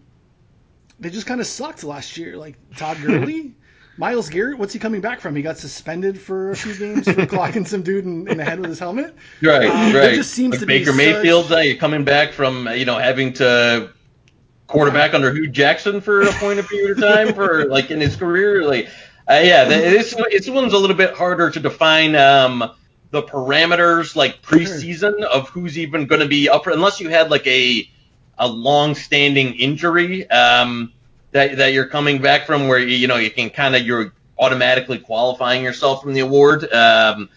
they just kind of sucked last year. Like Todd Gurley, Myles Garrett, what's he coming back from? He got suspended for a few games for clocking some dude in, in, the head with his helmet. Right, um, right. It just seems like to Baker be Mayfield, such... uh, you're coming back from you know having to quarterback under Hue Jackson for a point of period of time for like in his career. Like, uh, yeah, this this one's a little bit harder to define. Um, the parameters like preseason of who's even going to be up for, unless you had like a a long-standing injury um, that that you're coming back from, where you you know you can kind of you're automatically qualifying yourself from the award, um,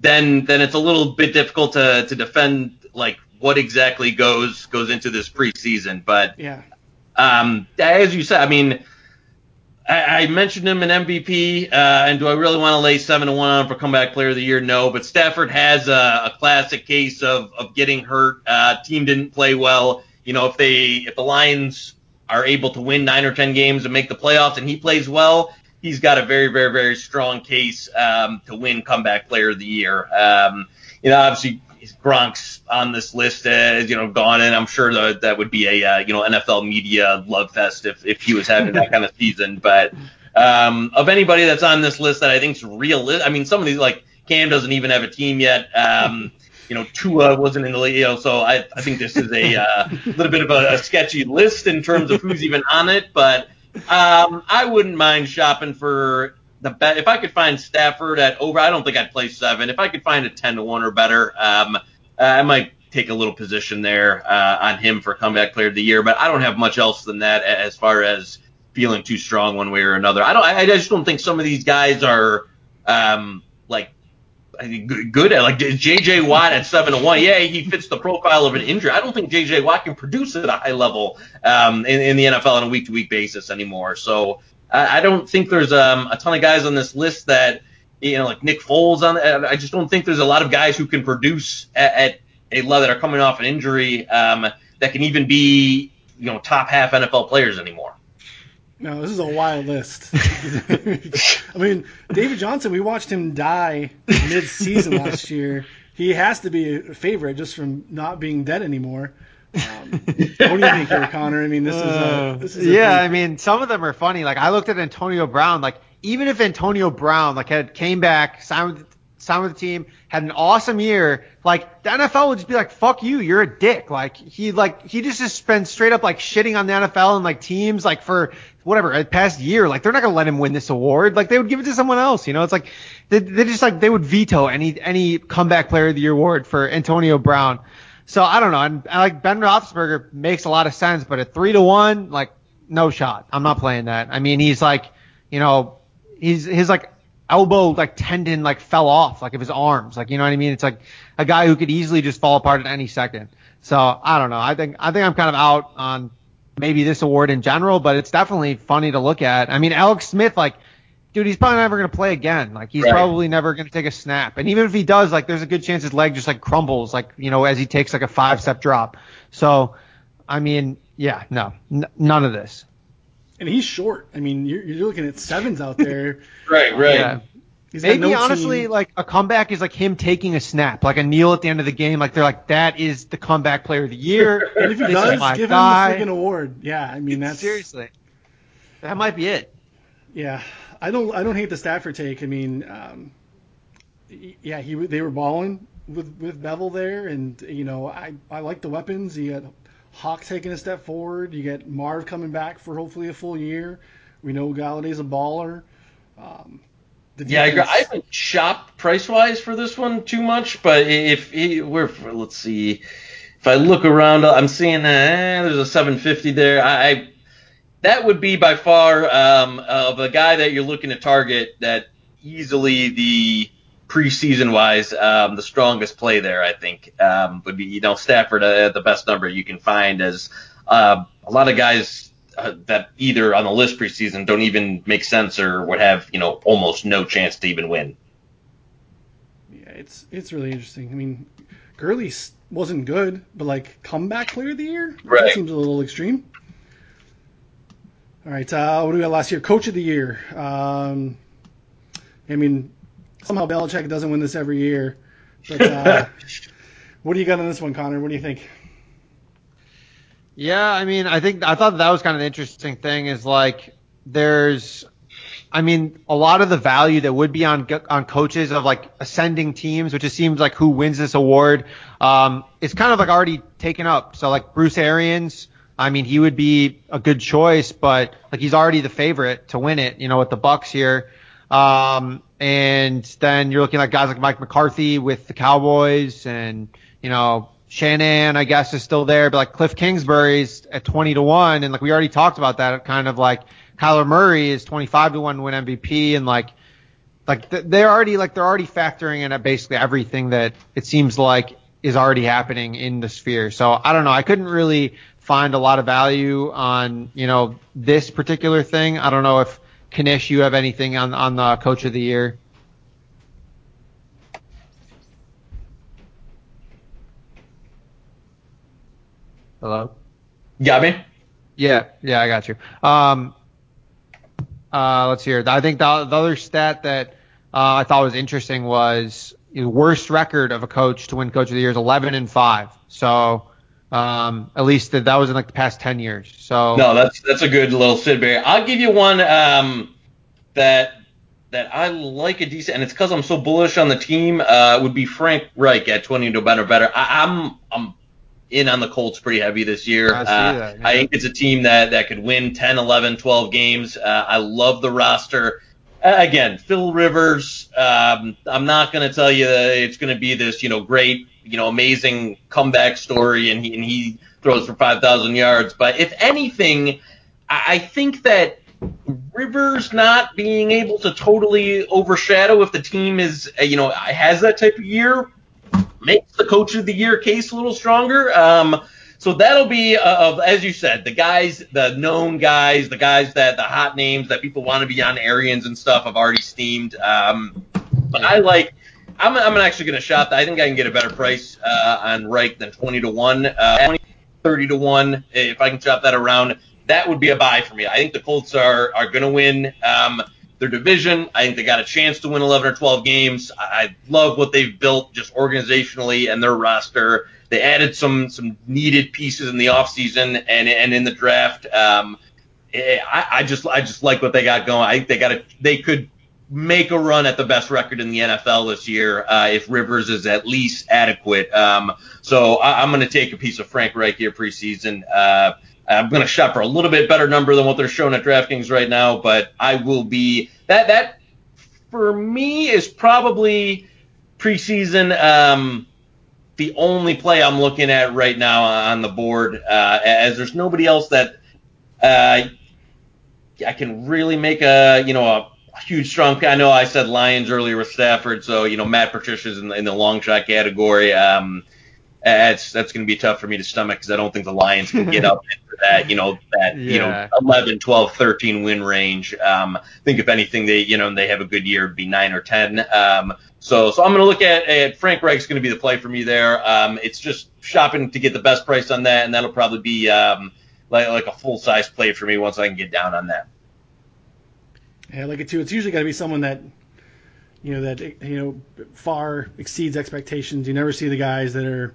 then then it's a little bit difficult to to defend like what exactly goes goes into this preseason. But yeah, um, as you said, I mean, I, I mentioned him in MVP, uh, and do I really want to lay seven to one on for comeback player of the year? No, but Stafford has a, a classic case of of getting hurt. Uh, team didn't play well. You know, if they if the Lions are able to win nine or ten games and make the playoffs, and he plays well, he's got a very very very strong case um, to win comeback player of the year. Um, you know, obviously Gronk's on this list as you know gone, and I'm sure that that would be a uh, you know NFL media love fest if if he was having that kind of season. But um, of anybody that's on this list that I think is real, I mean, some of these like Cam doesn't even have a team yet. Um, you know, Tua wasn't in the league, you know, so I, I think this is a uh, little bit of a, a sketchy list in terms of who's even on it, but um, I wouldn't mind shopping for the bet. If I could find Stafford at over, I don't think I'd play seven. If I could find a ten to one or better, um, I might take a little position there uh, on him for comeback player of the year. But I don't have much else than that as far as feeling too strong one way or another. I don't. I, just don't think some of these guys are um, good at like JJ Watt at seven to one. Yeah, he fits the profile of an injury. I don't think JJ Watt can produce at a high level um, in, in the NFL on a week to week basis anymore. So I, I don't think there's um, a ton of guys on this list that you know like Nick Foles on. I just don't think there's a lot of guys who can produce at, at a level that are coming off an injury um, that can even be you know top half NFL players anymore. No, this is a wild list. I mean, David Johnson, we watched him die mid-season last year. He has to be a favorite just from not being dead anymore. Um, what do you think here, Connor? I mean, this is a, this is yeah. I mean, some of them are funny. Like I looked at Antonio Brown. Like even if Antonio Brown like had came back, signed with, signed with the team, had an awesome year, like the NFL would just be like, "Fuck you, you're a dick." Like he like he just just been straight up like shitting on the NFL and like teams like for whatever past year. Like they're not gonna let him win this award. Like they would give it to someone else. You know, it's like they, they just like they would veto any any comeback player of the year award for Antonio Brown. So I don't know. And like Ben Roethlisberger makes a lot of sense, but at three to one, like no shot. I'm not playing that. I mean, he's like, you know, he's his like elbow like tendon like fell off like of his arms. Like you know what I mean? It's like a guy who could easily just fall apart at any second. So I don't know. I think I think I'm kind of out on maybe this award in general, but it's definitely funny to look at. I mean, Alex Smith like dude, he's probably never going to play again. Like he's right. probably never going to take a snap. And even if he does, like there's a good chance his leg just like crumbles, like you know, as he takes like a five step drop. So, I mean, yeah, no, n- none of this. And he's short. I mean, you're, you're looking at sevens out there. right, right. Yeah. Maybe no honestly, team. like a comeback is like him taking a snap, like a kneel at the end of the game. Like they're like, that is the comeback player of the year. and if he this does, give guy. him the freaking award. Yeah, I mean that's seriously. That might be it. Yeah, I don't I don't hate the Stafford take. I mean, um, yeah, he they were balling with with Bevell there, and you know I I like the weapons. You got Hawk taking a step forward. You get Marv coming back for hopefully a full year. We know Golladay's a baller. Um, yeah, I. I haven't shopped price wise for this one too much, but if we're let's see, if I look around, I'm seeing eh, there's a 750 there. I, I that would be by far um, of a guy that you're looking to target that easily the preseason wise um, the strongest play there I think um, would be you know Stafford at uh, the best number you can find as uh, a lot of guys uh, that either on the list preseason don't even make sense or would have you know almost no chance to even win. Yeah, it's it's really interesting. I mean, Gurley wasn't good, but like comeback player of the year right. that seems a little extreme. All right, uh, what do we got last year? Coach of the year. Um, I mean, somehow Belichick doesn't win this every year. But uh, what do you got on this one, Connor? What do you think? Yeah, I mean, I think I thought that was kind of the interesting thing is like there's, I mean, a lot of the value that would be on on coaches of like ascending teams, which it seems like who wins this award, um, is kind of like already taken up. So like Bruce Arians I mean, he would be a good choice, but like he's already the favorite to win it, you know, with the Bucs here. Um, and then you're looking at guys like Mike McCarthy with the Cowboys and, you know, Shanahan, I guess, is still there, but like Kliff Kingsbury's at 20 to 1. And like we already talked about that, kind of like Kyler Murray is 25 to 1 to win MVP. And like, like they're already, like they're already factoring in uh, basically everything that it seems like is already happening in the sphere. So I don't know. I couldn't really find a lot of value on, you know, this particular thing. I don't know if Knish, you have anything on on the coach of the year? Hello. Got me? Yeah, yeah, I got you. Um, uh, let's hear. I think the, the other stat that uh, I thought was interesting was the worst record of a coach to win coach of the year is 11 and five. So um, at least that, that was in like the past 10 years. So no, that's that's a good little Sidbury. I'll give you one um, that that I like a decent, and it's because I'm so bullish on the team. Uh, would be Frank Reich at 20 to better better. I, I'm I'm in on the Colts pretty heavy this year. I Uh, that, yeah. I think it's a team that, that could win 10, 11, 12 games. Uh, I love the roster. Uh, again, Phil Rivers, um, I'm not going to tell you that it's going to be this, you know, great, you know, amazing comeback story and he, and he throws for 5,000 yards. But if anything, I I think that Rivers not being able to totally overshadow if the team is, uh, you know, has that type of year makes the coach of the year case a little stronger. Um, so that'll be uh, of, as you said, the guys, the known guys, the guys that the hot names that people want to be on Arians and stuff. I've already steamed. Um, but I like. I'm, I'm actually going to shop. I think I can get a better price uh, on Reich than 20 to one, uh, 20, 30 to one. If I can shop that around, that would be a buy for me. I think the Colts are are going to win. Um, their division. I think they got a chance to win 11 or 12 games. I love what they've built just organizationally and their roster. They added some some needed pieces in the offseason and and in the draft. Um, I, I just I just like what they got going. I think they got a they could make a run at the best record in the NFL this year uh, if Rivers is at least adequate. Um, so I, I'm going to take a piece of Frank Reich here preseason. Uh, I'm going to shop for a little bit better number than what they're showing at DraftKings right now, but I will be that that for me is probably preseason um, the only play I'm looking at right now on the board, uh, as there's nobody else that uh, I can really make a you know a huge strong. I know I said Lions earlier with Stafford, so you know Matt Patricia's in the, in the long shot category. Um, that's that's going to be tough for me to stomach because I don't think the Lions can get up into that you know that you know Yeah. 11, 12, 13 win range. Um, I think if anything they you know they have a good year, it'd be nine or ten. Um, so so I'm going to look at, at Frank Reich's going to be the play for me there. Um, it's just shopping to get the best price on that, and that'll probably be um, like like a full size play for me once I can get down on that. Yeah, I like it too. It's usually got to be someone that, you know, that you know far exceeds expectations. You never see the guys that are,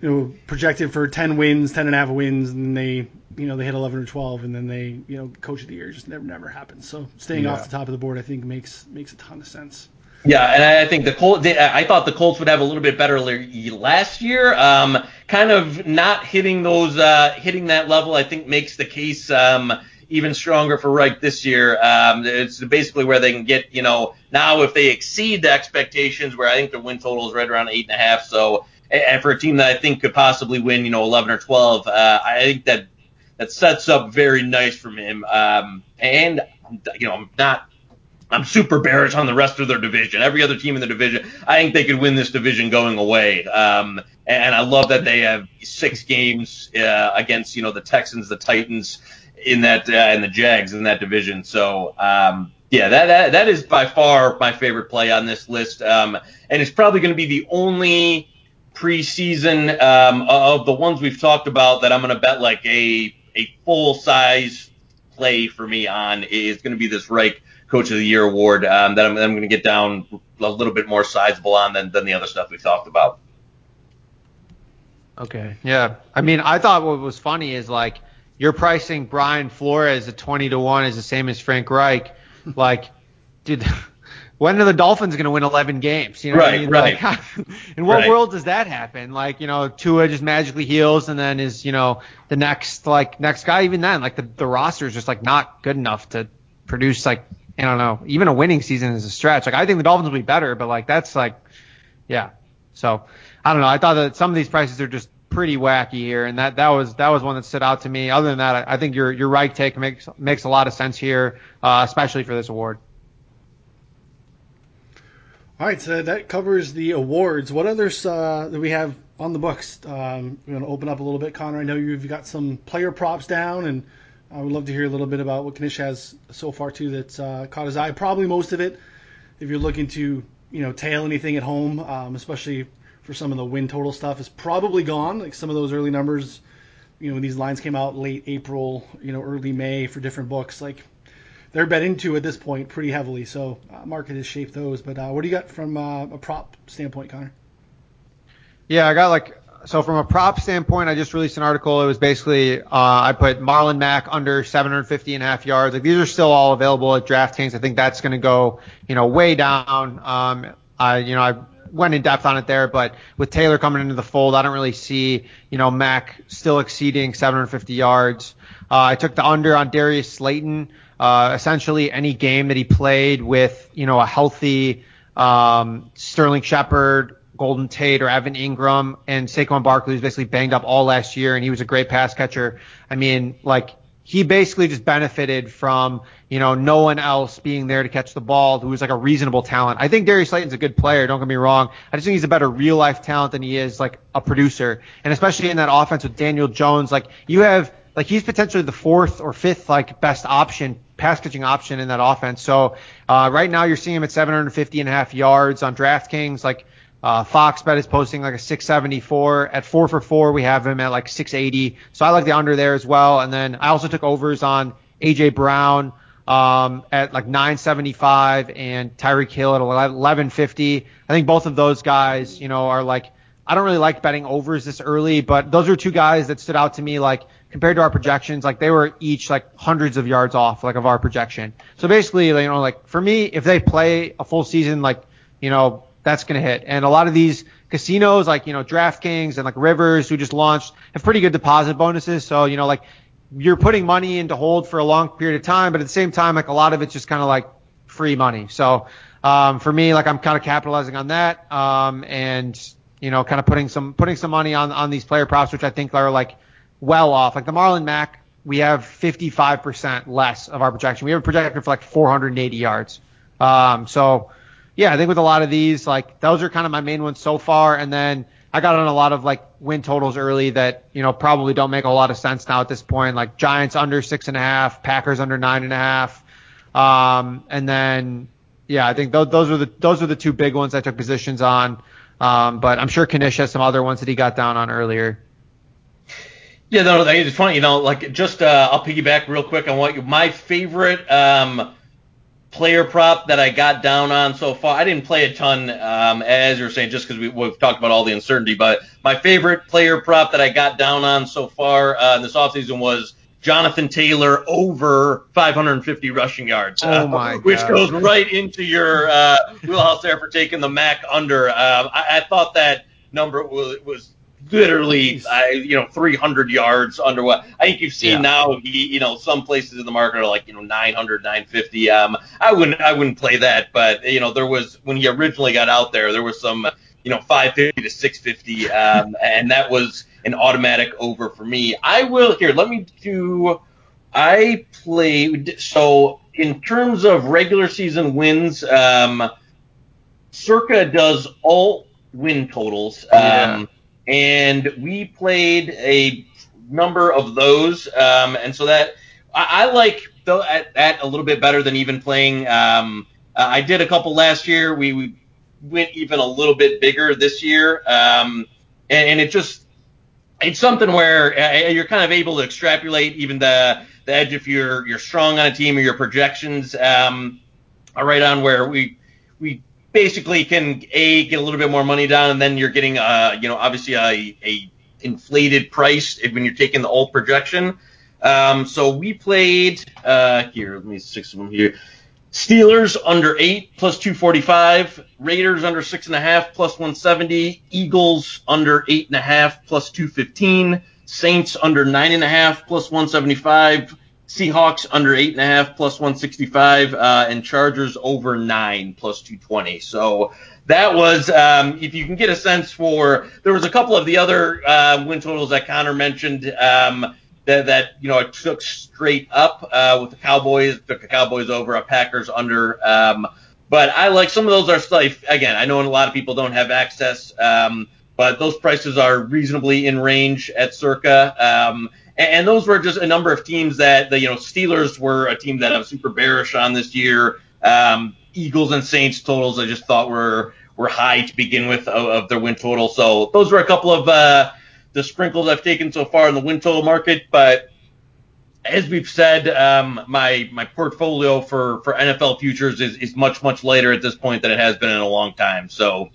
you know, projected for 10 wins, 10 and a half wins, and they, you know, they hit 11 or 12, and then they, you know, coach of the year just never never happens. So staying Yeah. off the top of the board, I think makes makes a ton of sense. Yeah, and I I think the Colts. I thought the Colts would have a little bit better last year. Um, kind of not hitting those, uh, hitting that level. I think makes the case um, even stronger for Reich this year. Um, it's basically where they can get, you know, now if they exceed the expectations, where I think the win total is right around eight and a half. So, and for a team that I think could possibly win, you know, 11 or 12, uh, I think that that sets up very nice from him. Um, and you know, I'm not I'm super bearish on the rest of their division. Every other team in the division, I think they could win this division going away. Um, and I love that they have six games uh, against you know the Texans, the Titans in that uh, and the Jags in that division. So um, yeah, that, that that is by far my favorite play on this list. Um, and it's probably going to be the only preseason um, of the ones we've talked about that I'm going to bet like a a full size play for me on is going to be this Reich Coach of the Year award um, that I'm, I'm going to get down a little bit more sizable on than, than the other stuff we've talked about. Okay. Yeah. I mean, I thought what was funny is like you're pricing Brian Flores at 20 to 1 is the same as Frank Reich. Like, dude, when are the Dolphins going to win 11 games? You know what I mean? right. Like, in what Right. world does that happen? Like, you know, Tua just magically heals and then is, you know, the next, like, next guy, even then, like, the, the roster is just, like, not good enough to produce, like, I don't know, even a winning season is a stretch. Like, I think the Dolphins will be better, but, like, that's, like, yeah. So I don't know. I thought that some of these prices are just pretty wacky here, and that that was that was one that stood out to me. Other than that, I, I think your your right take makes makes a lot of sense here, uh, especially for this award. All right, so that covers the awards. What others uh, that we have on the books? Um, we're going to open up a little bit, Connor. I know you've got some player props down and I would love to hear a little bit about what Knish has so far too that's uh, caught his eye. Probably most of it, if you're looking to you know tail anything at home, um, especially for some of the win total stuff, is probably gone. Like some of those early numbers, you know, when these lines came out late April, you know, early May for different books, like they're bet into at this point pretty heavily. So uh, market has shaped those. But uh, what do you got from uh, a prop standpoint, Connor? Yeah, I got like so from a prop standpoint, I just released an article. It was basically uh, I put Marlon Mack under 750 and a half yards. Like these are still all available at DraftKings. I think that's going to go you know way down. Um, I you know I went in depth on it there, but with Taylor coming into the fold, I don't really see you know Mack still exceeding 750 yards. Uh, I took the under on Darius Slayton. Uh, essentially any game that he played with you know a healthy um, Sterling Shepard Golden Tate or Evan Engram, and Saquon Barkley was basically banged up all last year and he was a great pass catcher. I mean, like he basically just benefited from, you know, no one else being there to catch the ball who was like a reasonable talent. I think Darius Slayton's a good player, don't get me wrong. I just think he's a better real life talent than he is like a producer. And especially in that offense with Daniel Jones, like you have like he's potentially the fourth or fifth like best option pass catching option in that offense. So uh, right now you're seeing him at 750 and a half yards on DraftKings. Like uh, Fox Bet is posting like a 674. At four for four, we have him at like 680. So I like the under there as well. And then I also took overs on AJ Brown um, at like 975 and Tyreek Hill at 1150. I think both of those guys, you know, are like I don't really like betting overs this early, but those are two guys that stood out to me like compared to our projections, like they were each like hundreds of yards off like of our projection. So basically, you know, like for me, if they play a full season, like you know, that's going to hit. And a lot of these casinos, like, you know, DraftKings and like Rivers, who just launched, have pretty good deposit bonuses. So, you know, like you're putting money into hold for a long period of time, but at the same time, like a lot of it's just kind of like free money. So, um, for me, like I'm kind of capitalizing on that, um, and, you know, kind of putting some, putting some money on, on these player props, which I think are like well off. Like the Marlon Mack, we have 55% less of our projection. We have a projection for like 480 yards. Um, so, yeah, I think with a lot of these, like those are kind of my main ones so far. And then I got on a lot of like win totals early that, you know, probably don't make a lot of sense now at this point. Like Giants under six and a half, Packers under nine and a half. Um, and then, yeah, I think those, those are the, those are the two big ones I took positions on. Um, but I'm sure Knish has some other ones that he got down on earlier. Yeah, no, it's funny, you know, like just, uh, I'll piggyback real quick on what you, my favorite, um, player prop that I got down on so far. I didn't play a ton, um, as you're saying, just because we, have talked about all the uncertainty. But my favorite player prop that I got down on so far uh, this offseason was Jonathan Taylor over 550 rushing yards. Oh my uh, Which goes right into your uh, wheelhouse there for taking the Mack under. Um, I, I thought that number was, was literally, I, you know, 300 yards under what I think you've seen yeah. now. He, you know, some places in the market are like, you know, 900, 950. Um, I wouldn't, I wouldn't play that, but you know, there was when he originally got out there, there was some, you know, 550 to 650, um, and that was an automatic over for me. I will here. Let me do. I played so in terms of regular season wins. Um, Circa does all win totals. Um, yeah and we played a number of those, um, and so that I, I like that, a little bit better than even playing. Um, uh, I did a couple last year. We, we went even a little bit bigger this year, um, and, and it just it's something where uh, you're kind of able to extrapolate even the the edge if you're you're strong on a team or your projections um, are right on where we we basically can a get a little bit more money down, and then you're getting uh you know obviously a, a inflated price when you're taking the old projection. Um, so we played uh here. Let me six of them here. Steelers under eight plus 245. Raiders under six and a half plus 170. Eagles under eight and a half plus 215. Saints under nine and a half plus 175. Seahawks under eight and a half plus 165, uh, and Chargers over nine plus 220. So that was, um, if you can get a sense for, there was a couple of the other uh, win totals that Connor mentioned um, that, that you know it took straight up uh, with the Cowboys, took the Cowboys over, a Packers under. Um, but I like some of those are stuff. Again, I know a lot of people don't have access. Um, but those prices are reasonably in range at Circa. And, and, those were just a number of teams that the you know Steelers were a team that I'm super bearish on this year. Um, Eagles and Saints totals I just thought were were high to begin with of, of their win total. So those were a couple of uh, the sprinkles I've taken so far in the win total market. But as we've said, um, my my portfolio for for NFL futures is is much much later at this point than it has been in a long time. So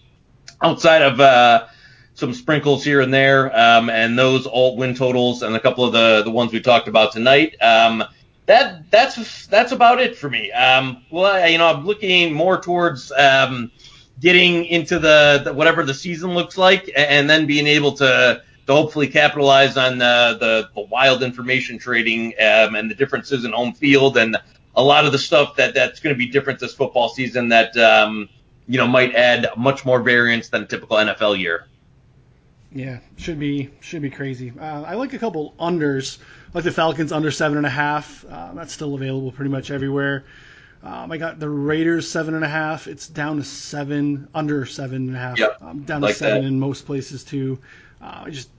outside of uh, some sprinkles here and there, um, and those alt win totals and a couple of the the ones we talked about tonight. Um, that that's that's about it for me. Um, well, I, you know, I'm looking more towards um, getting into the, the, whatever the season looks like, and then being able to to hopefully capitalize on the the, the wild information trading um, and the differences in home field and a lot of the stuff that that's going to be different this football season that um, you know might add much more variance than a typical NFL year. Yeah, should be should be crazy. Uh, I like a couple unders, like the Falcons under seven and a half. Uh, that's still available pretty much everywhere. Um, I got the Raiders seven and a half. It's down to seven, under seven and a half. Yep, um, down like to seven that. in most places too. Uh, just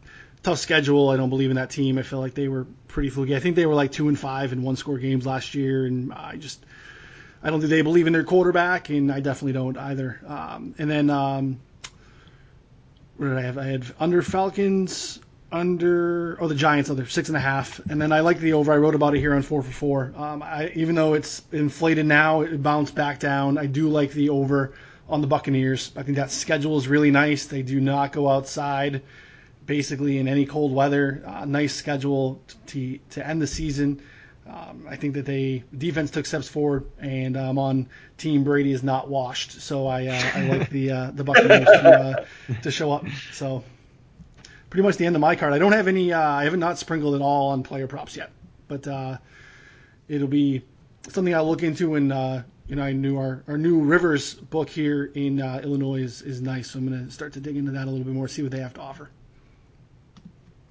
tough schedule. I don't believe in that team. I feel like they were pretty fluky. I think they were like two and five in one score games last year, and I just I don't think they believe in their quarterback, and I definitely don't either. Um, and then um, what did I have? I had under Falcons, under oh the Giants under six and a half, and then I like the over. I wrote about it here on four for four. Um, I, even though it's inflated now, it bounced back down. I do like the over on the Buccaneers. I think that schedule is really nice. They do not go outside basically in any cold weather. Uh, nice schedule to to end the season. Um, I think that they defense took steps forward, and I'm um, on Team Brady is not washed, so I uh, I like the uh, the Buccaneers to, uh, to show up. So pretty much the end of my card. I don't have any. Uh, I haven't not sprinkled at all on player props yet, but uh, it'll be something I'll look into. And uh, you know, I knew our, our new Rivers book here in Illinois is, is nice, so I'm gonna start to dig into that a little bit more, see what they have to offer.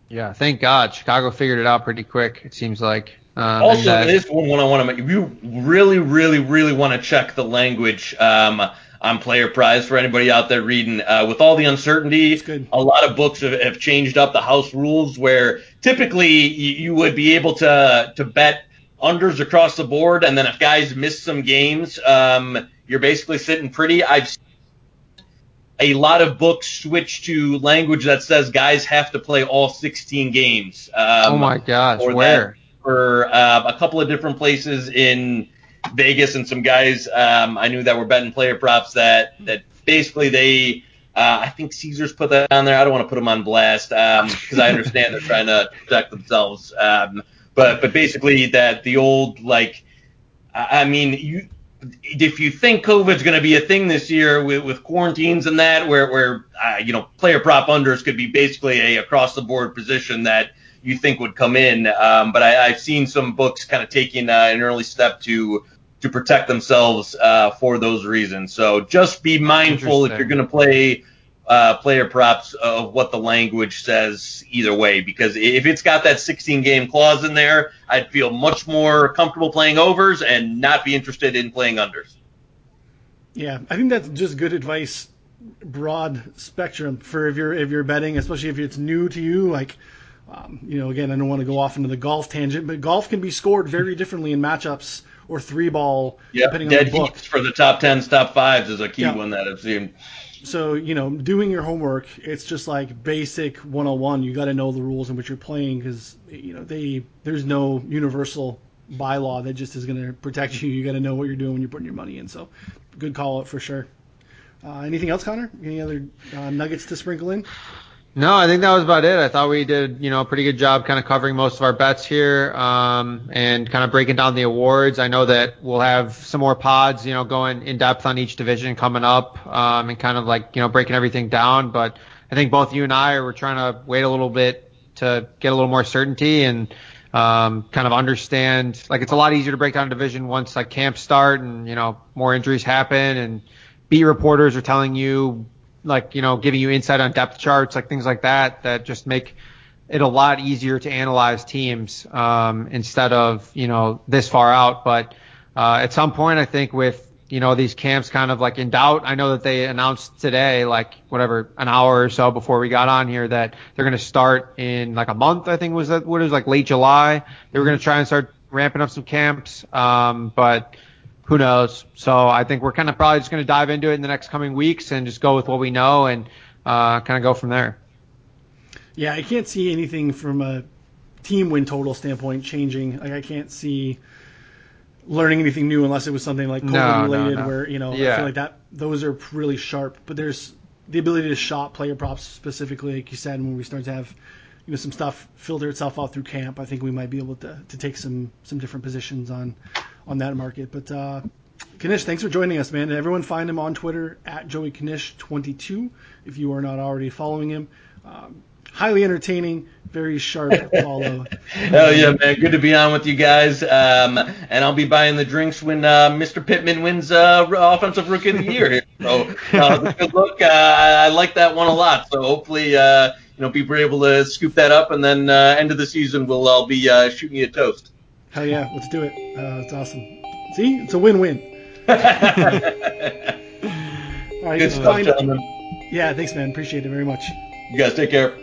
Yeah, thank God Chicago figured it out pretty quick. It seems like. Um, also, that, this one, one I want to make. If you really, really, really want to check the language um, on Player Prize for anybody out there reading, uh, with all the uncertainty, a lot of books have, have, changed up the house rules where typically you, you, would be able to to bet unders across the board, and then if guys miss some games, um, you're basically sitting pretty. I've a lot of books switch to language that says guys have to play all 16 games. Um, oh my gosh, where? For uh, a couple of different places in Vegas, and some guys um, I knew that were betting player props that that basically they. Uh, I think Caesars put that on there. I don't want to put them on blast because um, I understand they're trying to protect themselves. Um, but but basically that the old like I mean you if you think COVID's going to be a thing this year with, with quarantines and that, where, where uh, you know player prop unders could be basically a across the board position that you think would come in. Um, but I, I've seen some books kind of taking uh, an early step to to protect themselves uh, for those reasons. So just be mindful if you're going to play uh, player props of what the language says either way. Because if it's got that 16 game clause in there, I'd feel much more comfortable playing overs and not be interested in playing unders. Yeah, I think that's just good advice, broad spectrum for if you're if you're betting, especially if it's new to you. Like, um, you know, again, I don't want to go off into the golf tangent, but golf can be scored very differently in matchups or three ball yep, depending dead on the book. for the top tens, top fives is a key one that I've seen. So, you know, doing your homework, it's just like basic 101. You got to know the rules in which you're playing because, you know, they there's no universal bylaw that just is going to protect you. You got to know what you're doing when you're putting your money in. So, good call out for sure. Uh, anything else, Connor? Any other uh, nuggets to sprinkle in? No, I think that was about it. I thought we did, you know, a pretty good job kind of covering most of our bets here, um, and kind of breaking down the awards. I know that we'll have some more pods, you know, going in depth on each division coming up, um, and kind of like, you know, breaking everything down. But I think both you and I are trying to wait a little bit to get a little more certainty and, um, kind of understand, like it's a lot easier to break down a division once like camps start and, you know, more injuries happen and beat reporters are telling you like you know giving you insight on depth charts, like things like that, that just make it a lot easier to analyze teams um, instead of you know this far out. But uh, at some point, I think with you know these camps kind of like in doubt. I know that they announced today, like whatever, an hour or so before we got on here, that they're going to start in like a month. I think was that what it was like late July. They were going to try and start ramping up some camps, um, but who knows? So I think we're kind of probably just going to dive into it in the next coming weeks and just go with what we know and uh, kind of go from there. Yeah, I can't see anything from a team win total standpoint changing. Like I can't see learning anything new unless it was something like COVID No, no, related, no. where you know I Yeah. feel like that those are really sharp. But there's the ability to shop player props specifically, like you said, when we start to have you know some stuff filter itself out through camp. I think we might be able to, to take some some different positions on on that market. But uh, Knish, thanks for joining us, man. And everyone find him on Twitter at Joey Knish22 if you are not already following him. Um, highly entertaining, very sharp follow. Hell yeah, man. Good to be on with you guys. Um, and I'll be buying the drinks when uh, Mr. Pittman wins uh, Offensive Rookie of the Year here. So uh, good look. Uh, I like that one a lot. So hopefully, uh, you know, people are able to scoop that up, and then uh, end of the season, we'll all be uh, shooting you a toast. Hell yeah, let's do it. Uh, it's awesome. See, it's a win-win. All right, can stuff, find- gentlemen. Yeah, thanks, man. Appreciate it very much. You guys take care.